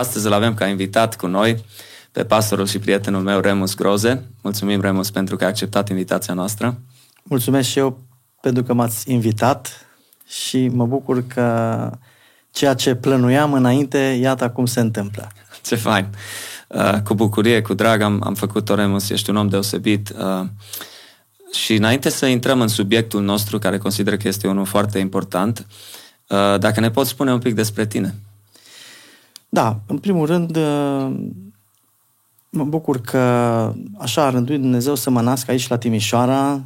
Astăzi îl avem ca invitat cu noi pe pastorul și prietenul meu, Remus Groze. Mulțumim, Remus, pentru că ai acceptat invitația noastră. Mulțumesc și eu pentru că m-ați invitat și mă bucur că ceea ce plănuiam înainte, iată acum se întâmplă. Ce fain! Uh, cu bucurie, cu drag am, am făcut-o, Remus, ești un om deosebit. Uh, și înainte să intrăm în subiectul nostru, care consider că este unul foarte important, uh, dacă ne poți spune un pic despre tine. Da, în primul rând, mă bucur că așa a rânduit Dumnezeu să mă nasc aici la Timișoara,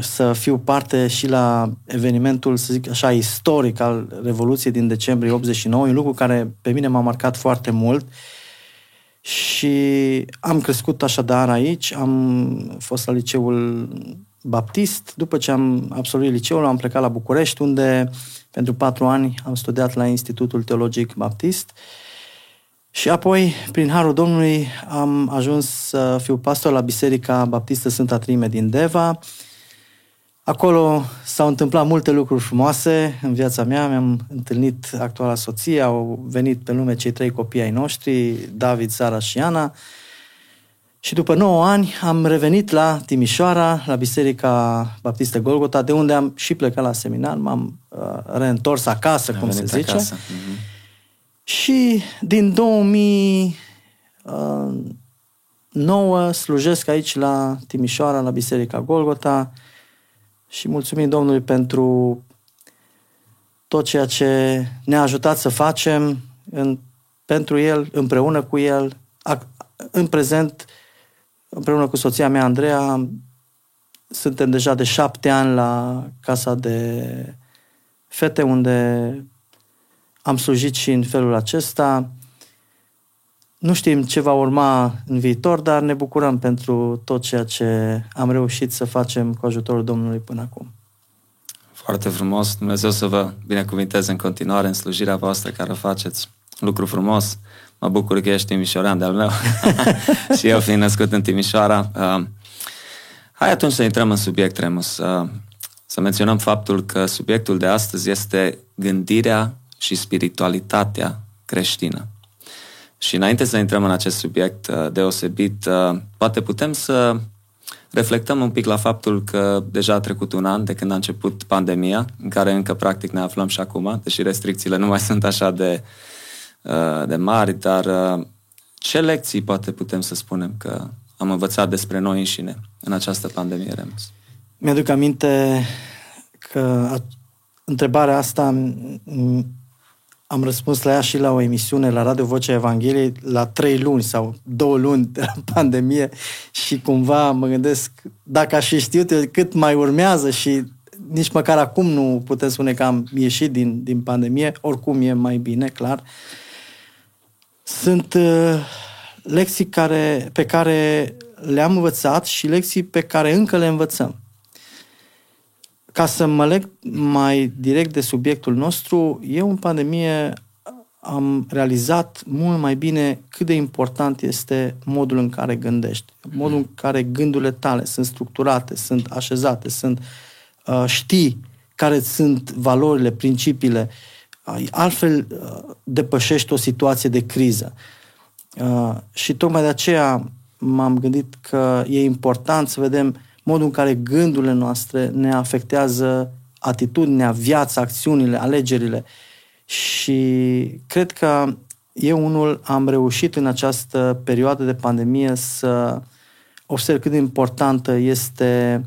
să fiu parte și la evenimentul, să zic așa, istoric al Revoluției din decembrie 89, un lucru care pe mine m-a marcat foarte mult. Și am crescut așadar aici, am fost la liceul baptist, după ce am absolvit liceul am plecat la București, unde pentru patru ani am studiat la Institutul Teologic Baptist și apoi, prin Harul Domnului, am ajuns să fiu pastor la Biserica Baptistă Sfânta Trime din Deva, Acolo s-au întâmplat multe lucruri frumoase în viața mea, mi-am întâlnit actuala soție, au venit pe lume cei trei copii ai noștri, David, Sara și Ana. Și după 9 ani am revenit la Timișoara, la Biserica Baptistă Golgota, de unde am și plecat la seminar, m-am uh, reîntors acasă, am cum se zice. Acasă. Mm-hmm. Și din 2009 uh, slujesc aici la Timișoara, la Biserica Golgota, și mulțumim Domnului pentru tot ceea ce ne-a ajutat să facem în, pentru El, împreună cu El. În prezent, împreună cu soția mea, Andreea, suntem deja de șapte ani la casa de fete, unde am slujit și în felul acesta. Nu știm ce va urma în viitor, dar ne bucurăm pentru tot ceea ce am reușit să facem cu ajutorul Domnului până acum. Foarte frumos. Dumnezeu să vă binecuvinteze în continuare în slujirea voastră care o faceți. Lucru frumos. Mă bucur că ești timișorean de-al meu. și eu fiind născut în Timișoara. Uh, hai atunci să intrăm în subiect, Remus. Uh, să menționăm faptul că subiectul de astăzi este gândirea și spiritualitatea creștină. Și înainte să intrăm în acest subiect uh, deosebit, uh, poate putem să reflectăm un pic la faptul că deja a trecut un an de când a început pandemia, în care încă practic ne aflăm și acum, deși restricțiile nu mai sunt așa de, uh, de mari, dar ce lecții poate putem să spunem că am învățat despre noi înșine în această pandemie, Remus? Mi-aduc aminte că întrebarea asta am răspuns la ea și la o emisiune la Radio Vocea Evangheliei la trei luni sau două luni de la pandemie și cumva mă gândesc dacă aș fi știut eu cât mai urmează și nici măcar acum nu putem spune că am ieșit din, din pandemie, oricum e mai bine, clar. Sunt uh, lecții care, pe care le-am învățat și lecții pe care încă le învățăm. Ca să mă leg mai direct de subiectul nostru, eu în pandemie am realizat mult mai bine cât de important este modul în care gândești, modul în care gândurile tale sunt structurate, sunt așezate, sunt uh, știi care sunt valorile, principiile. Uh, altfel uh, depășești o situație de criză. Uh, și tocmai de aceea m-am gândit că e important să vedem modul în care gândurile noastre ne afectează atitudinea, viața, acțiunile, alegerile. Și cred că eu unul am reușit în această perioadă de pandemie să observ cât de importantă este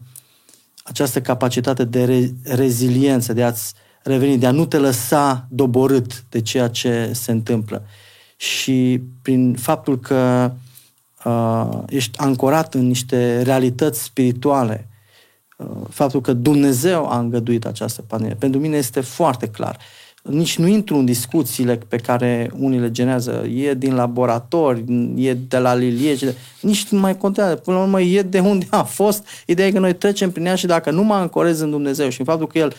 această capacitate de re- reziliență, de a-ți reveni, de a nu te lăsa doborât de ceea ce se întâmplă. Și prin faptul că uh, ești ancorat în niște realități spirituale, uh, faptul că Dumnezeu a îngăduit această pandemie, pentru mine este foarte clar. Nici nu intru în discuțiile pe care unii le generează. E din laborator, e de la Lilie, de... nici nu mai contează. Până la urmă, e de unde a fost. Ideea e că noi trecem prin ea și dacă nu mă ancorez în Dumnezeu și în faptul că El uh,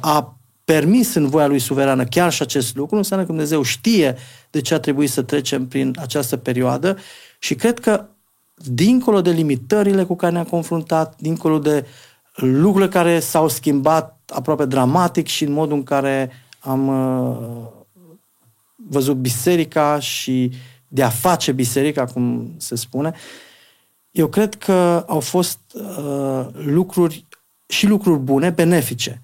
a permis în voia lui suverană chiar și acest lucru, înseamnă că Dumnezeu știe de ce a trebuit să trecem prin această perioadă și cred că, dincolo de limitările cu care ne-am confruntat, dincolo de lucrurile care s-au schimbat aproape dramatic și în modul în care am uh, văzut biserica și de a face biserica, cum se spune, eu cred că au fost uh, lucruri și lucruri bune, benefice.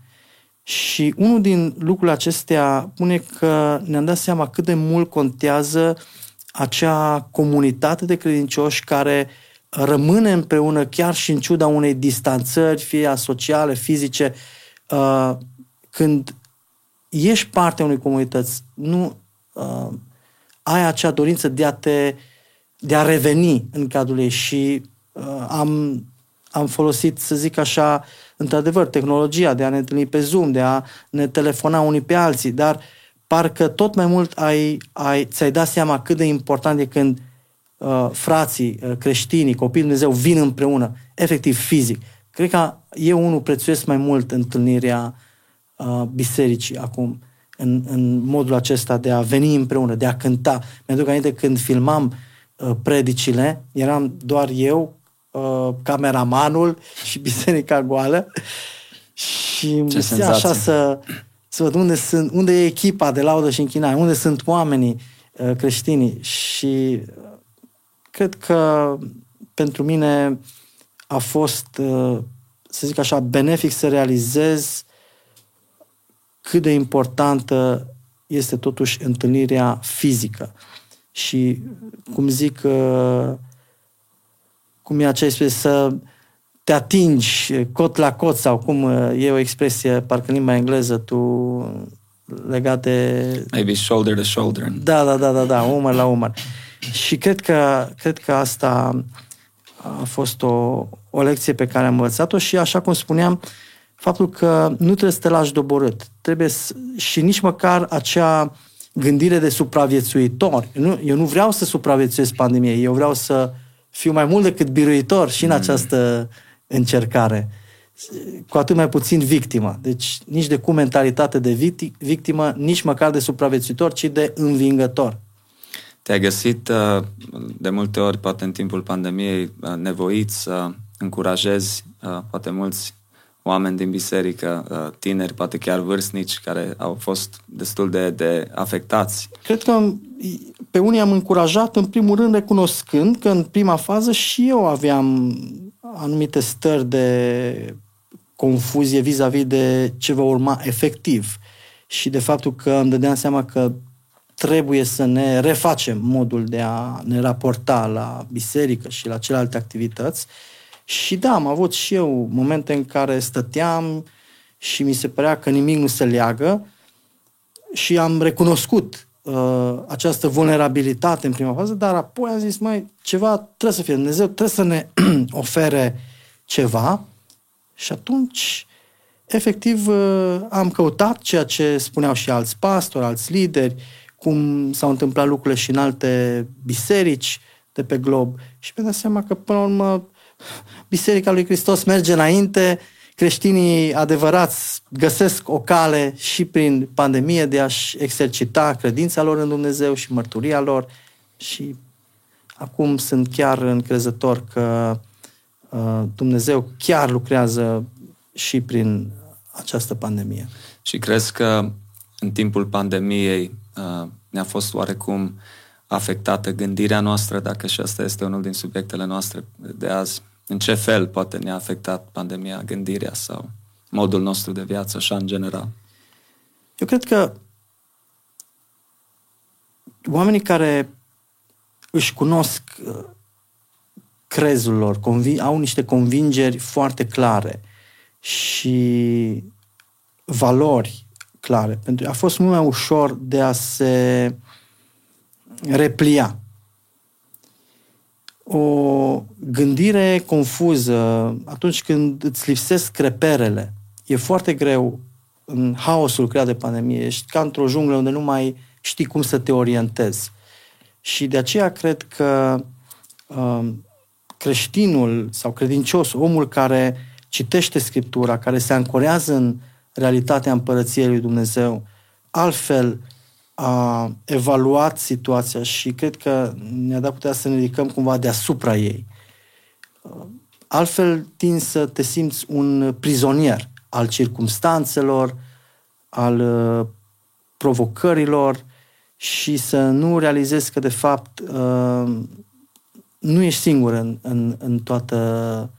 Și unul din lucrurile acestea pune că ne-am dat seama cât de mult contează acea comunitate de credincioși care rămâne împreună chiar și în ciuda unei distanțări, fie sociale, fizice, uh, când ești parte a unei comunități, nu uh, ai acea dorință de a te de a reveni în cadrul ei. Și uh, am, am folosit, să zic așa, într-adevăr, tehnologia de a ne întâlni pe Zoom, de a ne telefona unii pe alții, dar parcă tot mai mult ai, ai, ți-ai dat seama cât de important e când uh, frații, uh, creștinii, copiii Dumnezeu vin împreună, efectiv fizic. Cred că eu unul prețuiesc mai mult întâlnirea uh, bisericii acum, în, în modul acesta de a veni împreună, de a cânta. Mi-aduc aminte când filmam uh, predicile, eram doar eu, uh, cameramanul și biserica goală. Și Ce așa să, să văd unde, sunt, unde e echipa de laudă și închinare, unde sunt oamenii uh, creștinii. Și uh, cred că pentru mine a fost, uh, să zic așa, benefic să realizez cât de importantă este totuși întâlnirea fizică. Și, cum zic, uh, cum e acea expresie, să te atingi cot la cot sau cum uh, e o expresie, parcă în limba engleză, tu legat de... Maybe shoulder to shoulder. Da, da, da, da, da, umăr la umăr. Și cred că, cred că asta a fost o, o lecție pe care am învățat-o și, așa cum spuneam, uh, faptul că nu trebuie să te lași doborât. Trebuie să, și nici măcar acea gândire de supraviețuitor. Eu nu, eu nu vreau să supraviețuiesc pandemiei, eu vreau să fiu mai mult decât biruitor și în mm. această încercare. Cu atât mai puțin victimă. Deci nici de cu mentalitate de victimă, nici măcar de supraviețuitor, ci de învingător. Te-ai găsit uh, de multe ori, poate în timpul pandemiei, uh, nevoit să încurajezi uh, poate mulți oameni din biserică, uh, tineri, poate chiar vârstnici, care au fost destul de, de afectați. Cred că pe unii am încurajat, în primul rând, recunoscând că în prima fază și eu aveam anumite stări de confuzie vis-a-vis de ce va urma efectiv și de faptul că îmi dădeam seama că trebuie să ne refacem modul de a ne raporta la biserică și la celelalte activități și da, am avut și eu momente în care stăteam și mi se părea că nimic nu se leagă și am recunoscut uh, această vulnerabilitate în prima fază, dar apoi am zis, mai ceva trebuie să fie Dumnezeu, trebuie să ne ofere ceva. Și atunci efectiv uh, am căutat ceea ce spuneau și alți pastori, alți lideri, cum s-au întâmplat lucrurile și în alte biserici de pe glob. Și mi-am dat seama că până la urmă Biserica lui Hristos merge înainte, creștinii adevărați găsesc o cale și prin pandemie de a-și exercita credința lor în Dumnezeu și mărturia lor și acum sunt chiar încrezător că uh, Dumnezeu chiar lucrează și prin această pandemie. Și crezi că în timpul pandemiei uh, ne-a fost oarecum afectată gândirea noastră, dacă și asta este unul din subiectele noastre de azi? În ce fel poate ne-a afectat pandemia gândirea sau modul nostru de viață, așa în general? Eu cred că oamenii care își cunosc uh, crezul lor, convi- au niște convingeri foarte clare și valori clare. Pentru a fost mult mai ușor de a se replia o gândire confuză, atunci când îți lipsesc creperele, e foarte greu în haosul creat de pandemie. Ești ca într-o junglă unde nu mai știi cum să te orientezi. Și de aceea cred că uh, creștinul sau credincios, omul care citește Scriptura, care se ancorează în realitatea împărăției lui Dumnezeu, altfel a evaluat situația și cred că ne-a dat putea să ne ridicăm cumva deasupra ei. Altfel tin să te simți un prizonier al circumstanțelor, al uh, provocărilor și să nu realizezi că, de fapt, uh, nu ești singur în, în, în, toată,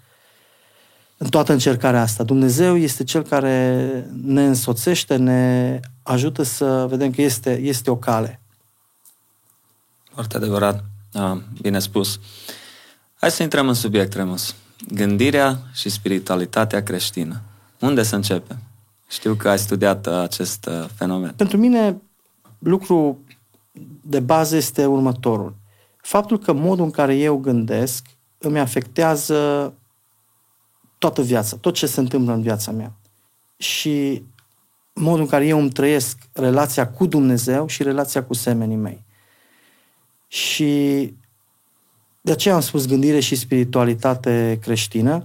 în toată încercarea asta. Dumnezeu este Cel care ne însoțește, ne ajută să vedem că este, este o cale. Foarte adevărat. Bine spus. Hai să intrăm în subiect, Remus. Gândirea și spiritualitatea creștină. Unde să începe? Știu că ai studiat acest uh, fenomen. Pentru mine, lucru de bază este următorul. Faptul că modul în care eu gândesc îmi afectează toată viața, tot ce se întâmplă în viața mea. Și modul în care eu îmi trăiesc relația cu Dumnezeu și relația cu semenii mei. Și de aceea am spus gândire și spiritualitate creștină,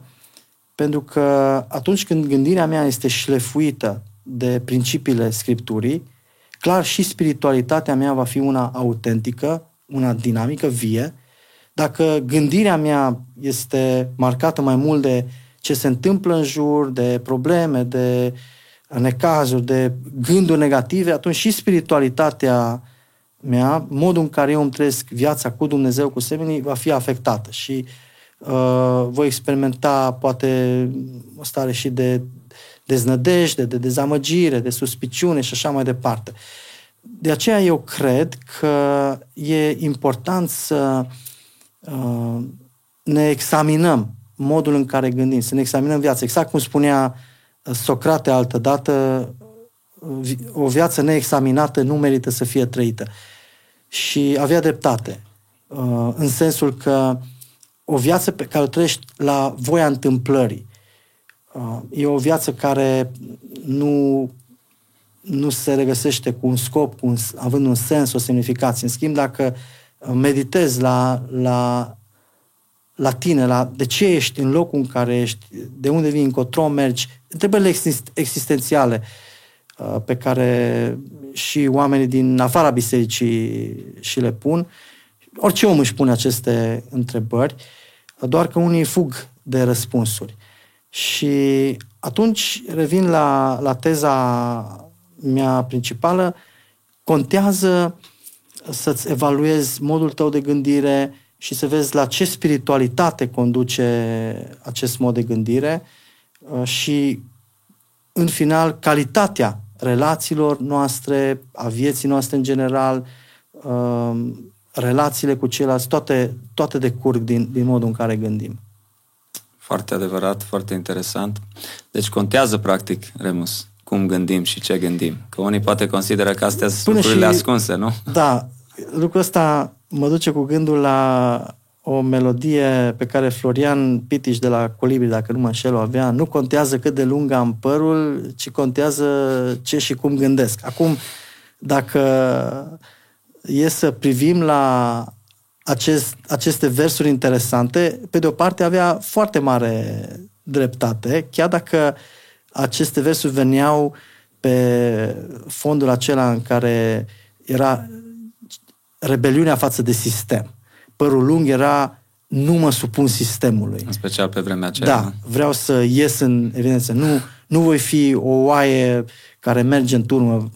pentru că atunci când gândirea mea este șlefuită de principiile Scripturii, clar și spiritualitatea mea va fi una autentică, una dinamică, vie. Dacă gândirea mea este marcată mai mult de ce se întâmplă în jur, de probleme, de necazuri, de gânduri negative, atunci și spiritualitatea mea, modul în care eu îmi trăiesc viața cu Dumnezeu, cu semenii, va fi afectată și uh, voi experimenta poate o stare și de deznădejde, de dezamăgire, de suspiciune și așa mai departe. De aceea eu cred că e important să uh, ne examinăm modul în care gândim, să ne examinăm viața. Exact cum spunea Socrate altădată, o viață neexaminată nu merită să fie trăită. Și avea dreptate, uh, în sensul că o viață pe care o trăiești la voia întâmplării, uh, e o viață care nu, nu se regăsește cu un scop, cu un, având un sens, o semnificație. În schimb, dacă meditezi la, la, la tine, la de ce ești în locul în care ești, de unde vii, încotro mergi, întrebările existențiale uh, pe care și oamenii din afara bisericii și le pun. Orice om își pune aceste întrebări, doar că unii fug de răspunsuri. Și atunci revin la, la teza mea principală, contează să-ți evaluezi modul tău de gândire și să vezi la ce spiritualitate conduce acest mod de gândire uh, și, în final, calitatea relațiilor noastre, a vieții noastre în general, um, relațiile cu ceilalți, toate, toate decurg din, din modul în care gândim. Foarte adevărat, foarte interesant. Deci contează, practic, Remus, cum gândim și ce gândim. Că unii poate consideră că astea sunt lucrurile și, ascunse, nu? Da, lucrul ăsta mă duce cu gândul la o melodie pe care Florian Pitiș de la Colibri, dacă nu mă înșel, o avea, nu contează cât de lung am părul, ci contează ce și cum gândesc. Acum, dacă e să privim la acest, aceste versuri interesante, pe de o parte avea foarte mare dreptate, chiar dacă aceste versuri veneau pe fondul acela în care era rebeliunea față de sistem părul lung era nu mă supun sistemului. În special pe vremea aceea. Da, vreau să ies în evidență. Nu, nu voi fi o oaie care merge în turmă.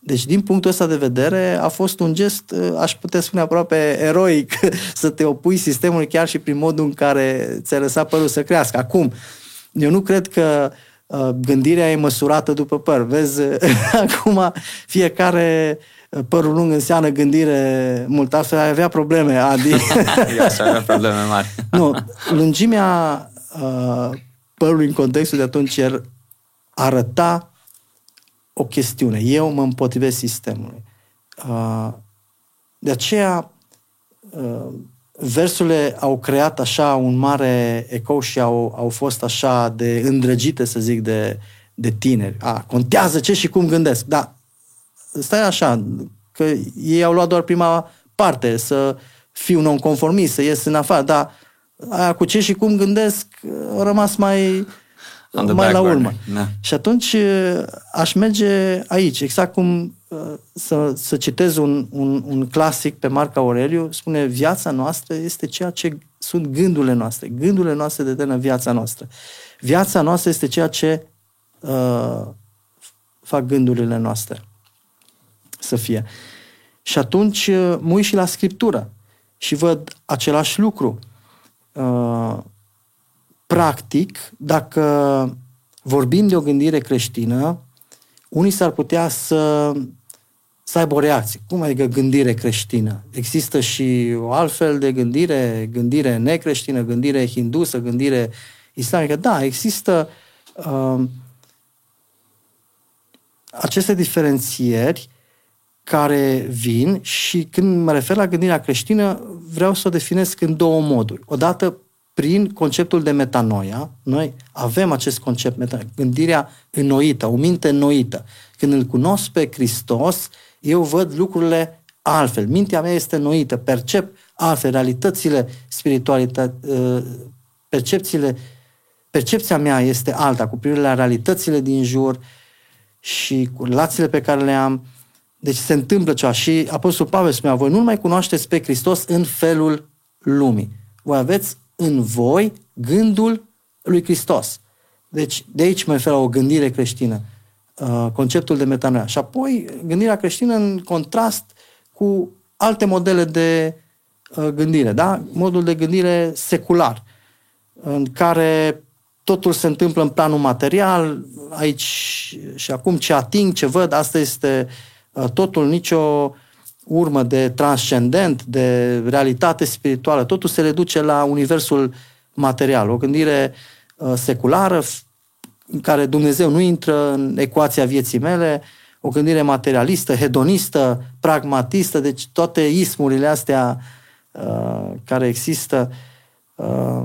Deci, din punctul ăsta de vedere, a fost un gest, aș putea spune aproape eroic, să te opui sistemului chiar și prin modul în care ți-a lăsat părul să crească. Acum, eu nu cred că uh, gândirea e măsurată după păr. Vezi, acum fiecare uh, părul lung înseamnă gândire mult, altfel ai avea probleme, Adi. Eu aș avea probleme mari. nu, lungimea uh, părului în contextul de atunci er arăta o chestiune. Eu mă împotrivesc sistemului. Uh, de aceea, uh, versurile au creat așa un mare ecou și au, au fost așa de îndrăgite, să zic, de, de tineri. A, contează ce și cum gândesc. Da, stai așa, că ei au luat doar prima parte, să fiu nonconformist, să ies în afară, dar aia cu ce și cum gândesc a rămas mai, mai la urmă. Da. Și atunci aș merge aici, exact cum să, să citez un, un, un clasic pe Marca Aureliu, spune viața noastră este ceea ce sunt gândurile noastre. Gândurile noastre determină viața noastră. Viața noastră este ceea ce uh, fac gândurile noastre să fie. Și atunci uh, mă uit și la Scriptură și văd același lucru. Uh, practic, dacă vorbim de o gândire creștină, unii s-ar putea să, să aibă o reacție. Cum adică gândire creștină? Există și o altfel de gândire, gândire necreștină, gândire hindusă, gândire islamică. Da, există uh, aceste diferențieri care vin și când mă refer la gândirea creștină, vreau să o definesc în două moduri. Odată prin conceptul de metanoia, noi avem acest concept, metanoia, gândirea înnoită, o minte înnoită. Când îl cunosc pe Hristos, eu văd lucrurile altfel. Mintea mea este înnoită, percep altfel realitățile spirituale, ă, percepțiile, percepția mea este alta cu privire la realitățile din jur și cu relațiile pe care le am. Deci se întâmplă ceva. Și Apostolul Pavel spunea, voi nu mai cunoașteți pe Hristos în felul lumii. Voi aveți în voi gândul lui Hristos. Deci de aici mă refer la o gândire creștină, uh, conceptul de metanoia. Și apoi gândirea creștină în contrast cu alte modele de uh, gândire, da? Modul de gândire secular, în care totul se întâmplă în planul material, aici și acum ce ating, ce văd, asta este uh, totul, nicio urmă de transcendent, de realitate spirituală, totul se reduce la universul material, o gândire uh, seculară în care Dumnezeu nu intră în ecuația vieții mele, o gândire materialistă, hedonistă, pragmatistă, deci toate ismurile astea uh, care există, uh,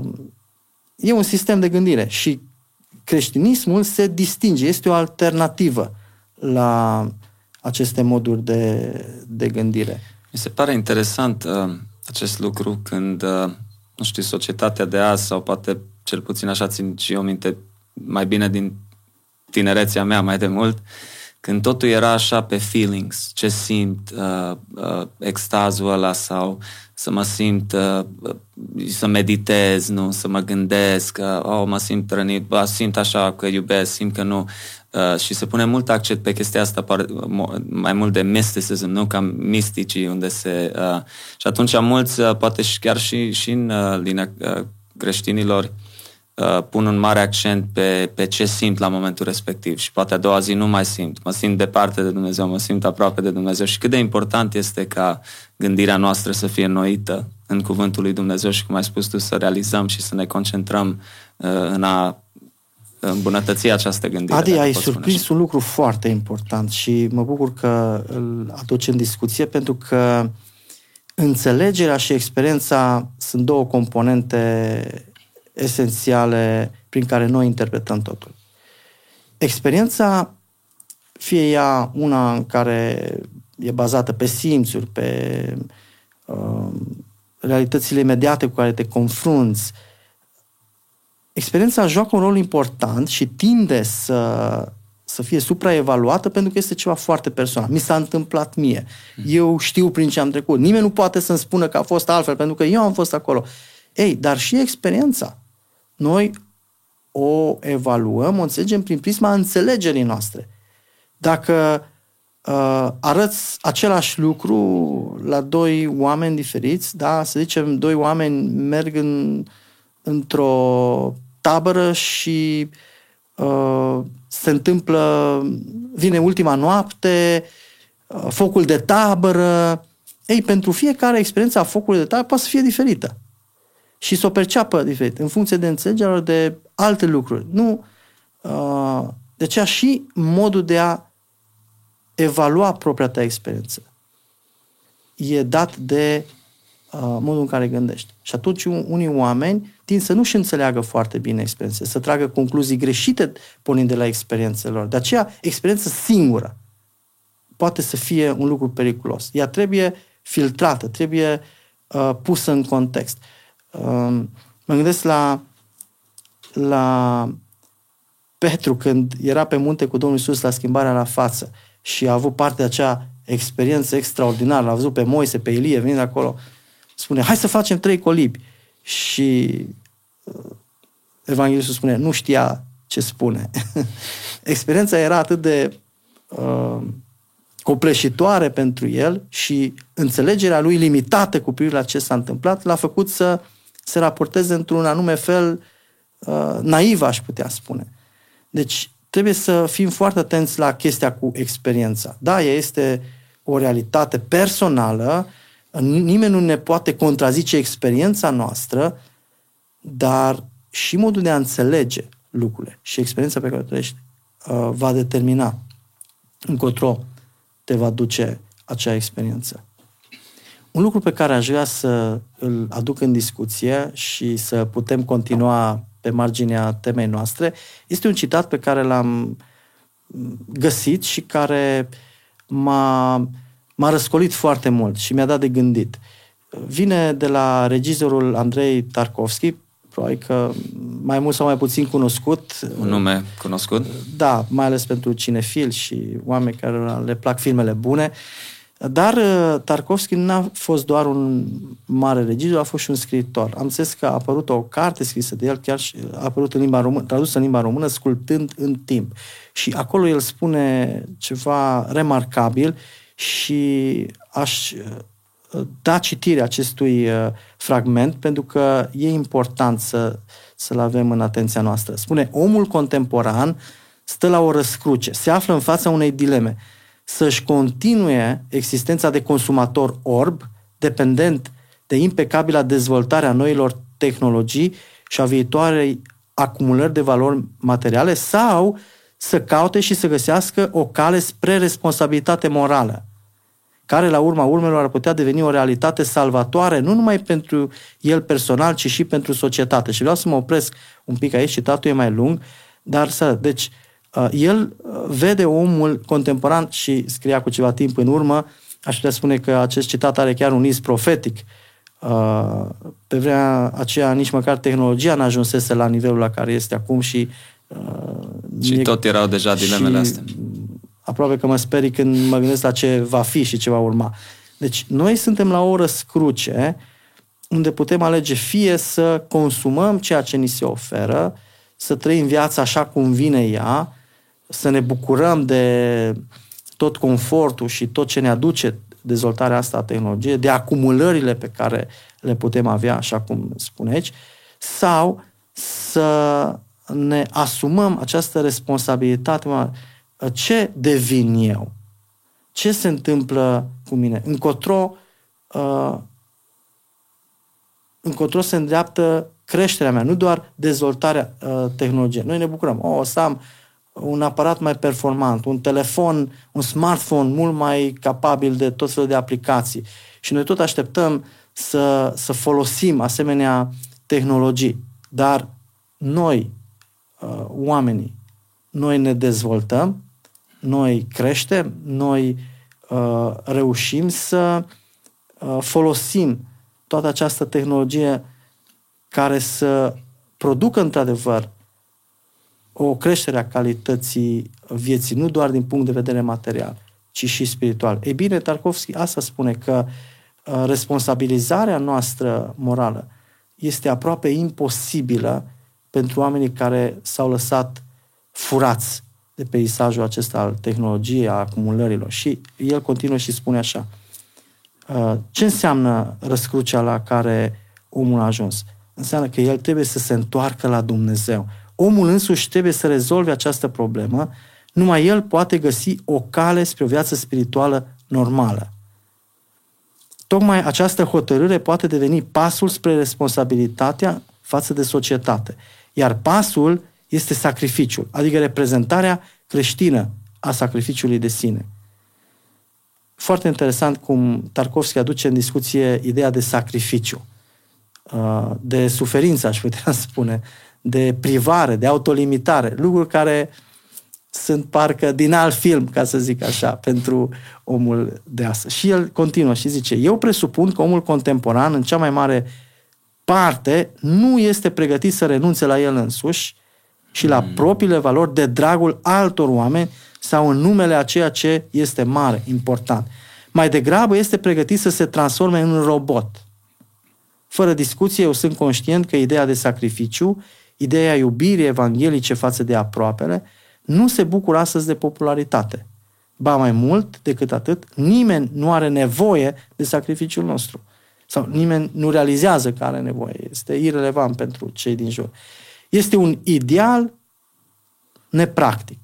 e un sistem de gândire. Și creștinismul se distinge, este o alternativă la aceste moduri de, de gândire. Mi se pare interesant uh, acest lucru când, uh, nu știu, societatea de azi sau poate cel puțin așa țin și eu minte mai bine din tinerețea mea mai de mult, când totul era așa pe feelings, ce simt, uh, uh, extazul ăla sau să mă simt, uh, să meditez, nu, să mă gândesc, uh, oh, mă simt rănit, bă, simt așa că iubesc, simt că nu. Uh, și se pune mult accent pe chestia asta, mai mult de mysticism, nu? Ca misticii, unde se... Uh, și atunci mulți, uh, poate și chiar și, și în uh, linia uh, creștinilor, uh, pun un mare accent pe, pe ce simt la momentul respectiv și poate a doua zi nu mai simt. Mă simt departe de Dumnezeu, mă simt aproape de Dumnezeu și cât de important este ca gândirea noastră să fie noită în cuvântul lui Dumnezeu și, cum ai spus tu, să realizăm și să ne concentrăm uh, în a îmbunătăți această gândire. Adi, ai surprins un lucru foarte important și mă bucur că îl aduci în discuție pentru că înțelegerea și experiența sunt două componente esențiale prin care noi interpretăm totul. Experiența, fie ea una în care e bazată pe simțuri, pe uh, realitățile imediate cu care te confrunți, experiența joacă un rol important și tinde să, să fie supraevaluată pentru că este ceva foarte personal. Mi s-a întâmplat mie. Eu știu prin ce am trecut. Nimeni nu poate să-mi spună că a fost altfel pentru că eu am fost acolo. Ei, dar și experiența. Noi o evaluăm, o înțelegem prin prisma înțelegerii noastre. Dacă uh, arăți același lucru la doi oameni diferiți, da, să zicem, doi oameni merg în, într-o tabără și uh, se întâmplă, vine ultima noapte, uh, focul de tabără. Ei, pentru fiecare experiență a focului de tabără poate să fie diferită. Și să o perceapă diferit, în funcție de înțelegerea de alte lucruri. Nu, uh, de aceea și modul de a evalua propria ta experiență e dat de uh, modul în care gândești. Și atunci unii oameni tind să nu-și înțeleagă foarte bine experiențe, să tragă concluzii greșite pornind de la experiențele lor. De aceea, experiență singură poate să fie un lucru periculos. Ea trebuie filtrată, trebuie uh, pusă în context. Uh, mă gândesc la, la Petru când era pe munte cu Domnul Isus la schimbarea la față și a avut parte de acea experiență extraordinară. L-a văzut pe Moise, pe Ilie, venind acolo. Spune, hai să facem trei colibi. Și uh, Evanghelistul spune, nu știa ce spune. Experiența era atât de uh, copleșitoare pentru el și înțelegerea lui limitată cu privire la ce s-a întâmplat l-a făcut să se raporteze într-un anume fel uh, naiv, aș putea spune. Deci trebuie să fim foarte atenți la chestia cu experiența. Da, ea este o realitate personală, nimeni nu ne poate contrazice experiența noastră, dar și modul de a înțelege lucrurile și experiența pe care o trăiești uh, va determina încotro te va duce acea experiență. Un lucru pe care aș vrea să îl aduc în discuție și să putem continua pe marginea temei noastre este un citat pe care l-am găsit și care m-a, m-a răscolit foarte mult și mi-a dat de gândit. Vine de la regizorul Andrei Tarkovski, probabil că mai mult sau mai puțin cunoscut. Un nume cunoscut? Da, mai ales pentru cinefil și oameni care le plac filmele bune. Dar uh, Tarkovski n-a fost doar un mare regizor, a fost și un scriitor. Am înțeles că a apărut o carte scrisă de el, chiar și a apărut în limba română, tradusă în limba română, sculptând în timp. Și acolo el spune ceva remarcabil și aș da citire acestui uh, fragment pentru că e important să, să-l avem în atenția noastră. Spune, omul contemporan stă la o răscruce, se află în fața unei dileme. Să-și continue existența de consumator orb, dependent de impecabila dezvoltare a noilor tehnologii și a viitoarei acumulări de valori materiale sau să caute și să găsească o cale spre responsabilitate morală care la urma urmelor ar putea deveni o realitate salvatoare, nu numai pentru el personal, ci și pentru societate. Și vreau să mă opresc un pic aici, citatul e mai lung, dar să, deci, uh, el uh, vede omul contemporan și scria cu ceva timp în urmă, aș putea spune că acest citat are chiar un iz profetic. Uh, pe vremea aceea nici măcar tehnologia n-a ajunsese la nivelul la care este acum și și tot erau deja dilemele astea aproape că mă sperii când mă gândesc la ce va fi și ce va urma. Deci noi suntem la o oră scruce unde putem alege fie să consumăm ceea ce ni se oferă, să trăim viața așa cum vine ea, să ne bucurăm de tot confortul și tot ce ne aduce dezvoltarea asta a tehnologiei, de acumulările pe care le putem avea, așa cum spuneți, sau să ne asumăm această responsabilitate ce devin eu? Ce se întâmplă cu mine? Încotro, uh, încotro se îndreaptă creșterea mea, nu doar dezvoltarea uh, tehnologiei. Noi ne bucurăm. Oh, o să am un aparat mai performant, un telefon, un smartphone mult mai capabil de tot felul de aplicații. Și noi tot așteptăm să, să folosim asemenea tehnologii. Dar noi, uh, oamenii, noi ne dezvoltăm noi creștem, noi uh, reușim să uh, folosim toată această tehnologie care să producă într-adevăr o creștere a calității vieții, nu doar din punct de vedere material, ci și spiritual. Ei bine, Tarkovski asta spune că uh, responsabilizarea noastră morală este aproape imposibilă pentru oamenii care s-au lăsat furați de peisajul acesta al tehnologiei, a acumulărilor. Și el continuă și spune așa. Uh, ce înseamnă răscrucea la care omul a ajuns? Înseamnă că el trebuie să se întoarcă la Dumnezeu. Omul însuși trebuie să rezolve această problemă, numai el poate găsi o cale spre o viață spirituală normală. Tocmai această hotărâre poate deveni pasul spre responsabilitatea față de societate. Iar pasul este sacrificiul, adică reprezentarea creștină a sacrificiului de sine. Foarte interesant cum Tarkovski aduce în discuție ideea de sacrificiu, uh, de suferință, aș putea spune, de privare, de autolimitare, lucruri care sunt parcă din alt film, ca să zic așa, pentru omul de astăzi. Și el continuă și zice, eu presupun că omul contemporan, în cea mai mare parte, nu este pregătit să renunțe la el însuși și la mm. propriile valori de dragul altor oameni sau în numele a ceea ce este mare, important. Mai degrabă este pregătit să se transforme în robot. Fără discuție, eu sunt conștient că ideea de sacrificiu, ideea iubirii evanghelice față de aproapele, nu se bucură astăzi de popularitate. Ba mai mult decât atât, nimeni nu are nevoie de sacrificiul nostru. Sau nimeni nu realizează că are nevoie. Este irrelevant pentru cei din jur. Este un ideal nepractic.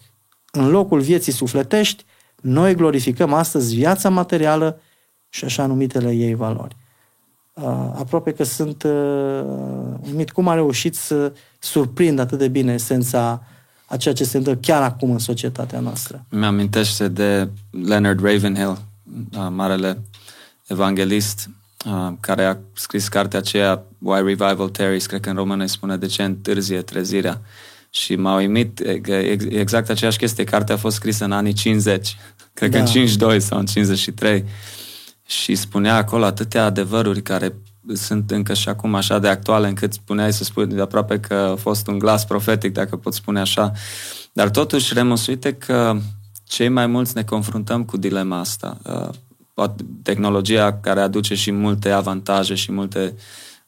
În locul vieții sufletești, noi glorificăm astăzi viața materială și așa numitele ei valori. Uh, aproape că sunt uh, uimit cum a reușit să surprind atât de bine esența a ceea ce se întâmplă chiar acum în societatea noastră. Mi-amintește de Leonard Ravenhill, uh, marele evanghelist, care a scris cartea aceea Why Revival Tarries, cred că în română îi spune de ce întârzie trezirea. Și m-a uimit exact aceeași chestie. Cartea a fost scrisă în anii 50, cred da. că în 52 sau în 53 și spunea acolo atâtea adevăruri care sunt încă și acum așa de actuale încât spuneai să spui de aproape că a fost un glas profetic, dacă pot spune așa. Dar totuși, Remus, uite că cei mai mulți ne confruntăm cu dilema asta. Uh, tehnologia care aduce și multe avantaje și multe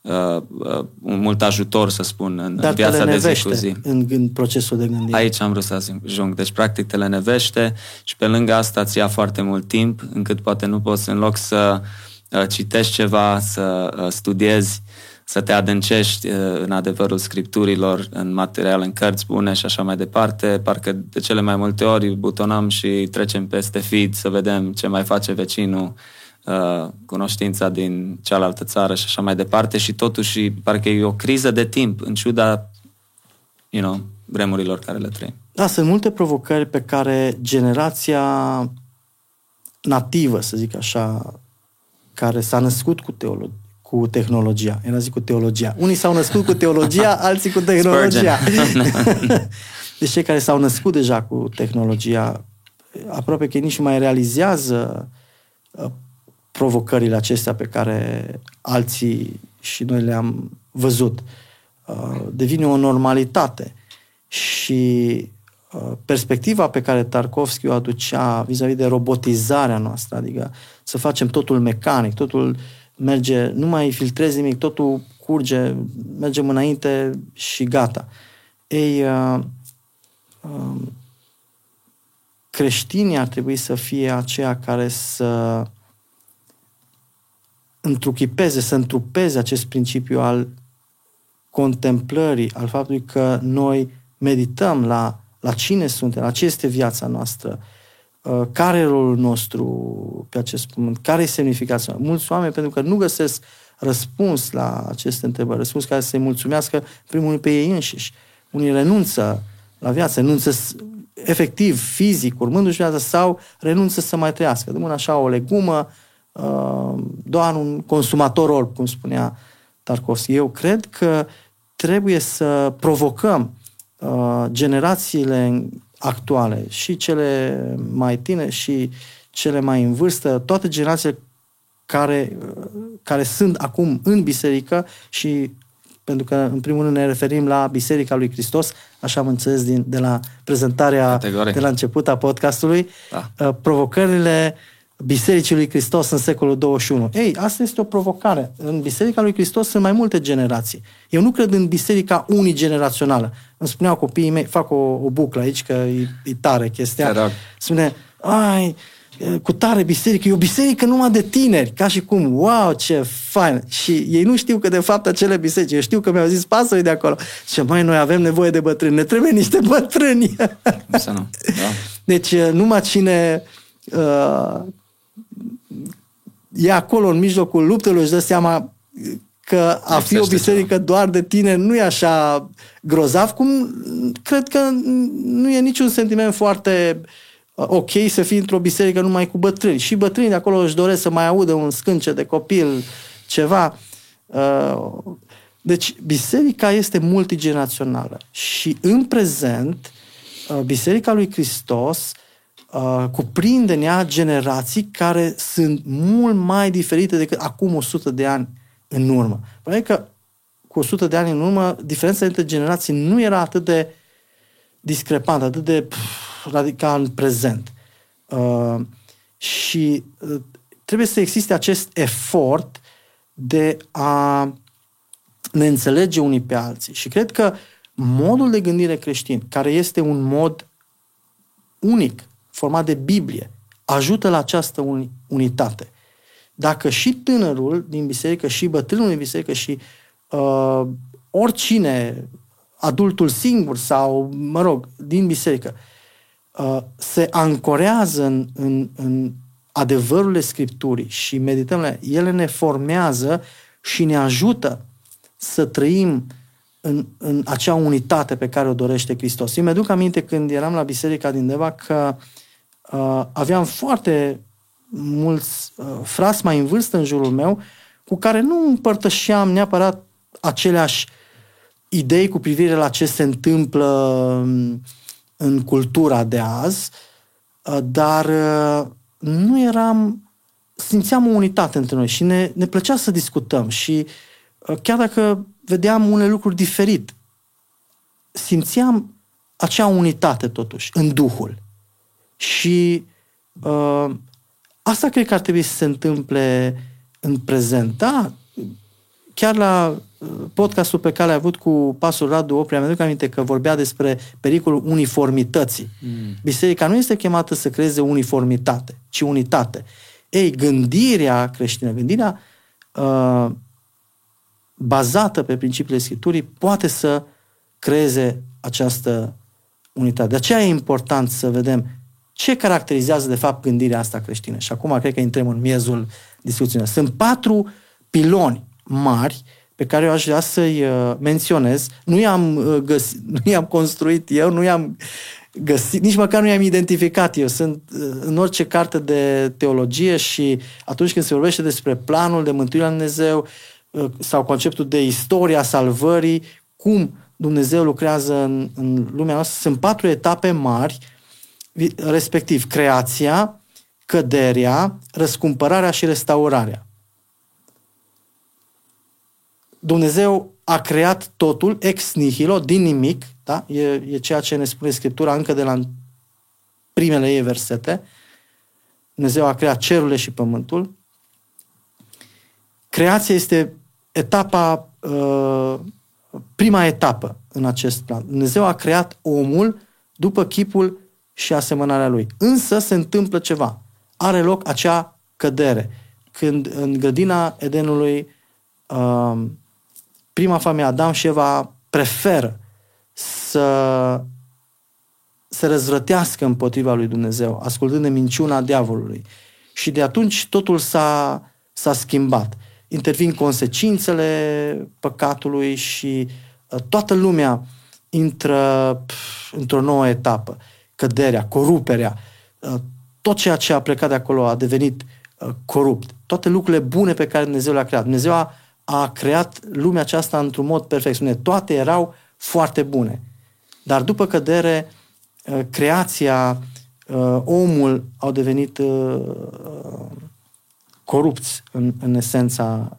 uh, uh, mult ajutor, să spun, în, Dar viața de zi cu zi. În, în procesul de gândire. Aici am vrut să ajung. Deci, practic, te lenevește și pe lângă asta îți ia foarte mult timp, încât poate nu poți, în loc să uh, citești ceva, să uh, studiezi, să te adâncești uh, în adevărul scripturilor, în material, în cărți bune și așa mai departe. Parcă de cele mai multe ori butonăm și trecem peste feed să vedem ce mai face vecinul, Uh, cunoștința din cealaltă țară și așa mai departe și totuși parcă e o criză de timp în ciuda you know, vremurilor care le trăim. Da, sunt multe provocări pe care generația nativă, să zic așa, care s-a născut cu, teolo- cu tehnologia. Era zic cu teologia. Unii s-au născut cu teologia, alții cu tehnologia. deci cei care s-au născut deja cu tehnologia, aproape că nici nu mai realizează uh, provocările acestea pe care alții și noi le-am văzut. Uh, devine o normalitate și uh, perspectiva pe care Tarkovski o aducea vis-a-vis de robotizarea noastră, adică să facem totul mecanic, totul merge, nu mai filtrezi nimic, totul curge, mergem înainte și gata. Ei, uh, creștinii ar trebui să fie aceia care să întruchipeze, să întrupeze acest principiu al contemplării, al faptului că noi medităm la, la cine suntem, la ce este viața noastră, uh, care e rolul nostru pe acest pământ, care e semnificația. Mulți oameni, pentru că nu găsesc răspuns la aceste întrebări, răspuns care să-i mulțumească, primul rând, pe ei înșiși. Unii renunță la viață, renunță efectiv, fizic, urmându-și viața, sau renunță să mai trăiască. Dăm așa o legumă, Uh, doar un consumator orb, cum spunea Tarkovski. Eu cred că trebuie să provocăm uh, generațiile actuale, și cele mai tinere și cele mai în vârstă, toate generațiile care, uh, care sunt acum în biserică și pentru că în primul rând ne referim la Biserica lui Hristos, așa am înțeles din, de la prezentarea Categorie. de la început a podcastului, da. provocările uh, Bisericii lui Hristos în secolul 21. Ei, asta este o provocare. În Biserica lui Hristos sunt mai multe generații. Eu nu cred în biserica unigenerațională. Îmi spuneau copiii mei, fac o, o buclă aici, că e, e tare chestia. Spune, ai, cu tare biserică, e o biserică numai de tineri, ca și cum, wow, ce fain. Și ei nu știu că de fapt acele biserici, eu știu că mi-au zis pasorii de acolo. Și mai noi avem nevoie de bătrâni, ne trebuie niște bătrâni. Să nu. Da. Deci numai cine uh, e acolo în mijlocul luptelor își dă seama că a fi o biserică ceva. doar de tine nu e așa grozav, cum cred că nu e niciun sentiment foarte uh, ok să fii într-o biserică numai cu bătrâni. Și bătrânii de acolo își doresc să mai audă un scânce de copil, ceva. Uh, deci biserica este multigenerațională și în prezent uh, Biserica lui Hristos uh, cuprinde în ea generații care sunt mult mai diferite decât acum 100 de ani în urmă. Probabil că cu 100 de ani în urmă, diferența între generații nu era atât de discrepantă, atât de pf, radical în prezent. Uh, și uh, trebuie să existe acest efort de a ne înțelege unii pe alții. Și cred că modul de gândire creștin, care este un mod unic format de Biblie, ajută la această unitate. Dacă și tânărul din biserică, și bătrânul din biserică, și uh, oricine, adultul singur sau, mă rog, din biserică, uh, se ancorează în, în, în adevărurile Scripturii și medităm la ele, ne formează și ne ajută să trăim în, în acea unitate pe care o dorește Hristos. Eu mi-aduc aminte când eram la biserica din Deva că uh, aveam foarte mulți uh, frați mai în vârstă în jurul meu cu care nu împărtășeam neapărat aceleași idei cu privire la ce se întâmplă um, în cultura de azi, uh, dar uh, nu eram, simțeam o unitate între noi și ne, ne plăcea să discutăm și uh, chiar dacă vedeam unele lucruri diferit, simțeam acea unitate totuși, în Duhul. Și uh, asta cred că ar trebui să se întâmple în prezent. Da, chiar la uh, podcastul pe care l-ai avut cu Pasul Radu Oprea, mi-aduc aminte că vorbea despre pericolul uniformității. Mm. Biserica nu este chemată să creeze uniformitate, ci unitate. Ei, gândirea creștină, gândirea uh, bazată pe principiile Scripturii poate să creeze această unitate. De aceea e important să vedem ce caracterizează de fapt gândirea asta creștină. Și acum cred că intrăm în miezul discuției. Sunt patru piloni mari pe care eu aș vrea să-i uh, menționez. Nu i-am, uh, găsit, nu i-am construit eu, nu i-am găsit, nici măcar nu i-am identificat eu. Sunt uh, în orice carte de teologie și atunci când se vorbește despre planul de mântuire la Dumnezeu sau conceptul de istoria salvării, cum Dumnezeu lucrează în, în lumea noastră, sunt patru etape mari, respectiv creația, căderea, răscumpărarea și restaurarea. Dumnezeu a creat totul ex nihilo, din nimic, da? e, e ceea ce ne spune Scriptura încă de la primele ei versete. Dumnezeu a creat cerurile și pământul. Creația este etapa, uh, prima etapă în acest plan. Dumnezeu a creat omul după chipul și asemănarea lui. Însă se întâmplă ceva. Are loc acea cădere. Când în grădina Edenului uh, prima familie, Adam și Eva, preferă să se răzvrătească împotriva lui Dumnezeu, ascultând de minciuna diavolului. Și de atunci totul s-a, s-a schimbat. Intervin consecințele păcatului și uh, toată lumea intră pf, într-o nouă etapă. Căderea, coruperea, uh, tot ceea ce a plecat de acolo a devenit uh, corupt. Toate lucrurile bune pe care Dumnezeu le-a creat. Dumnezeu a a creat lumea aceasta într-un mod perfect. Spune, toate erau foarte bune. Dar după cădere, uh, creația, uh, omul au devenit uh, corupți în, în esența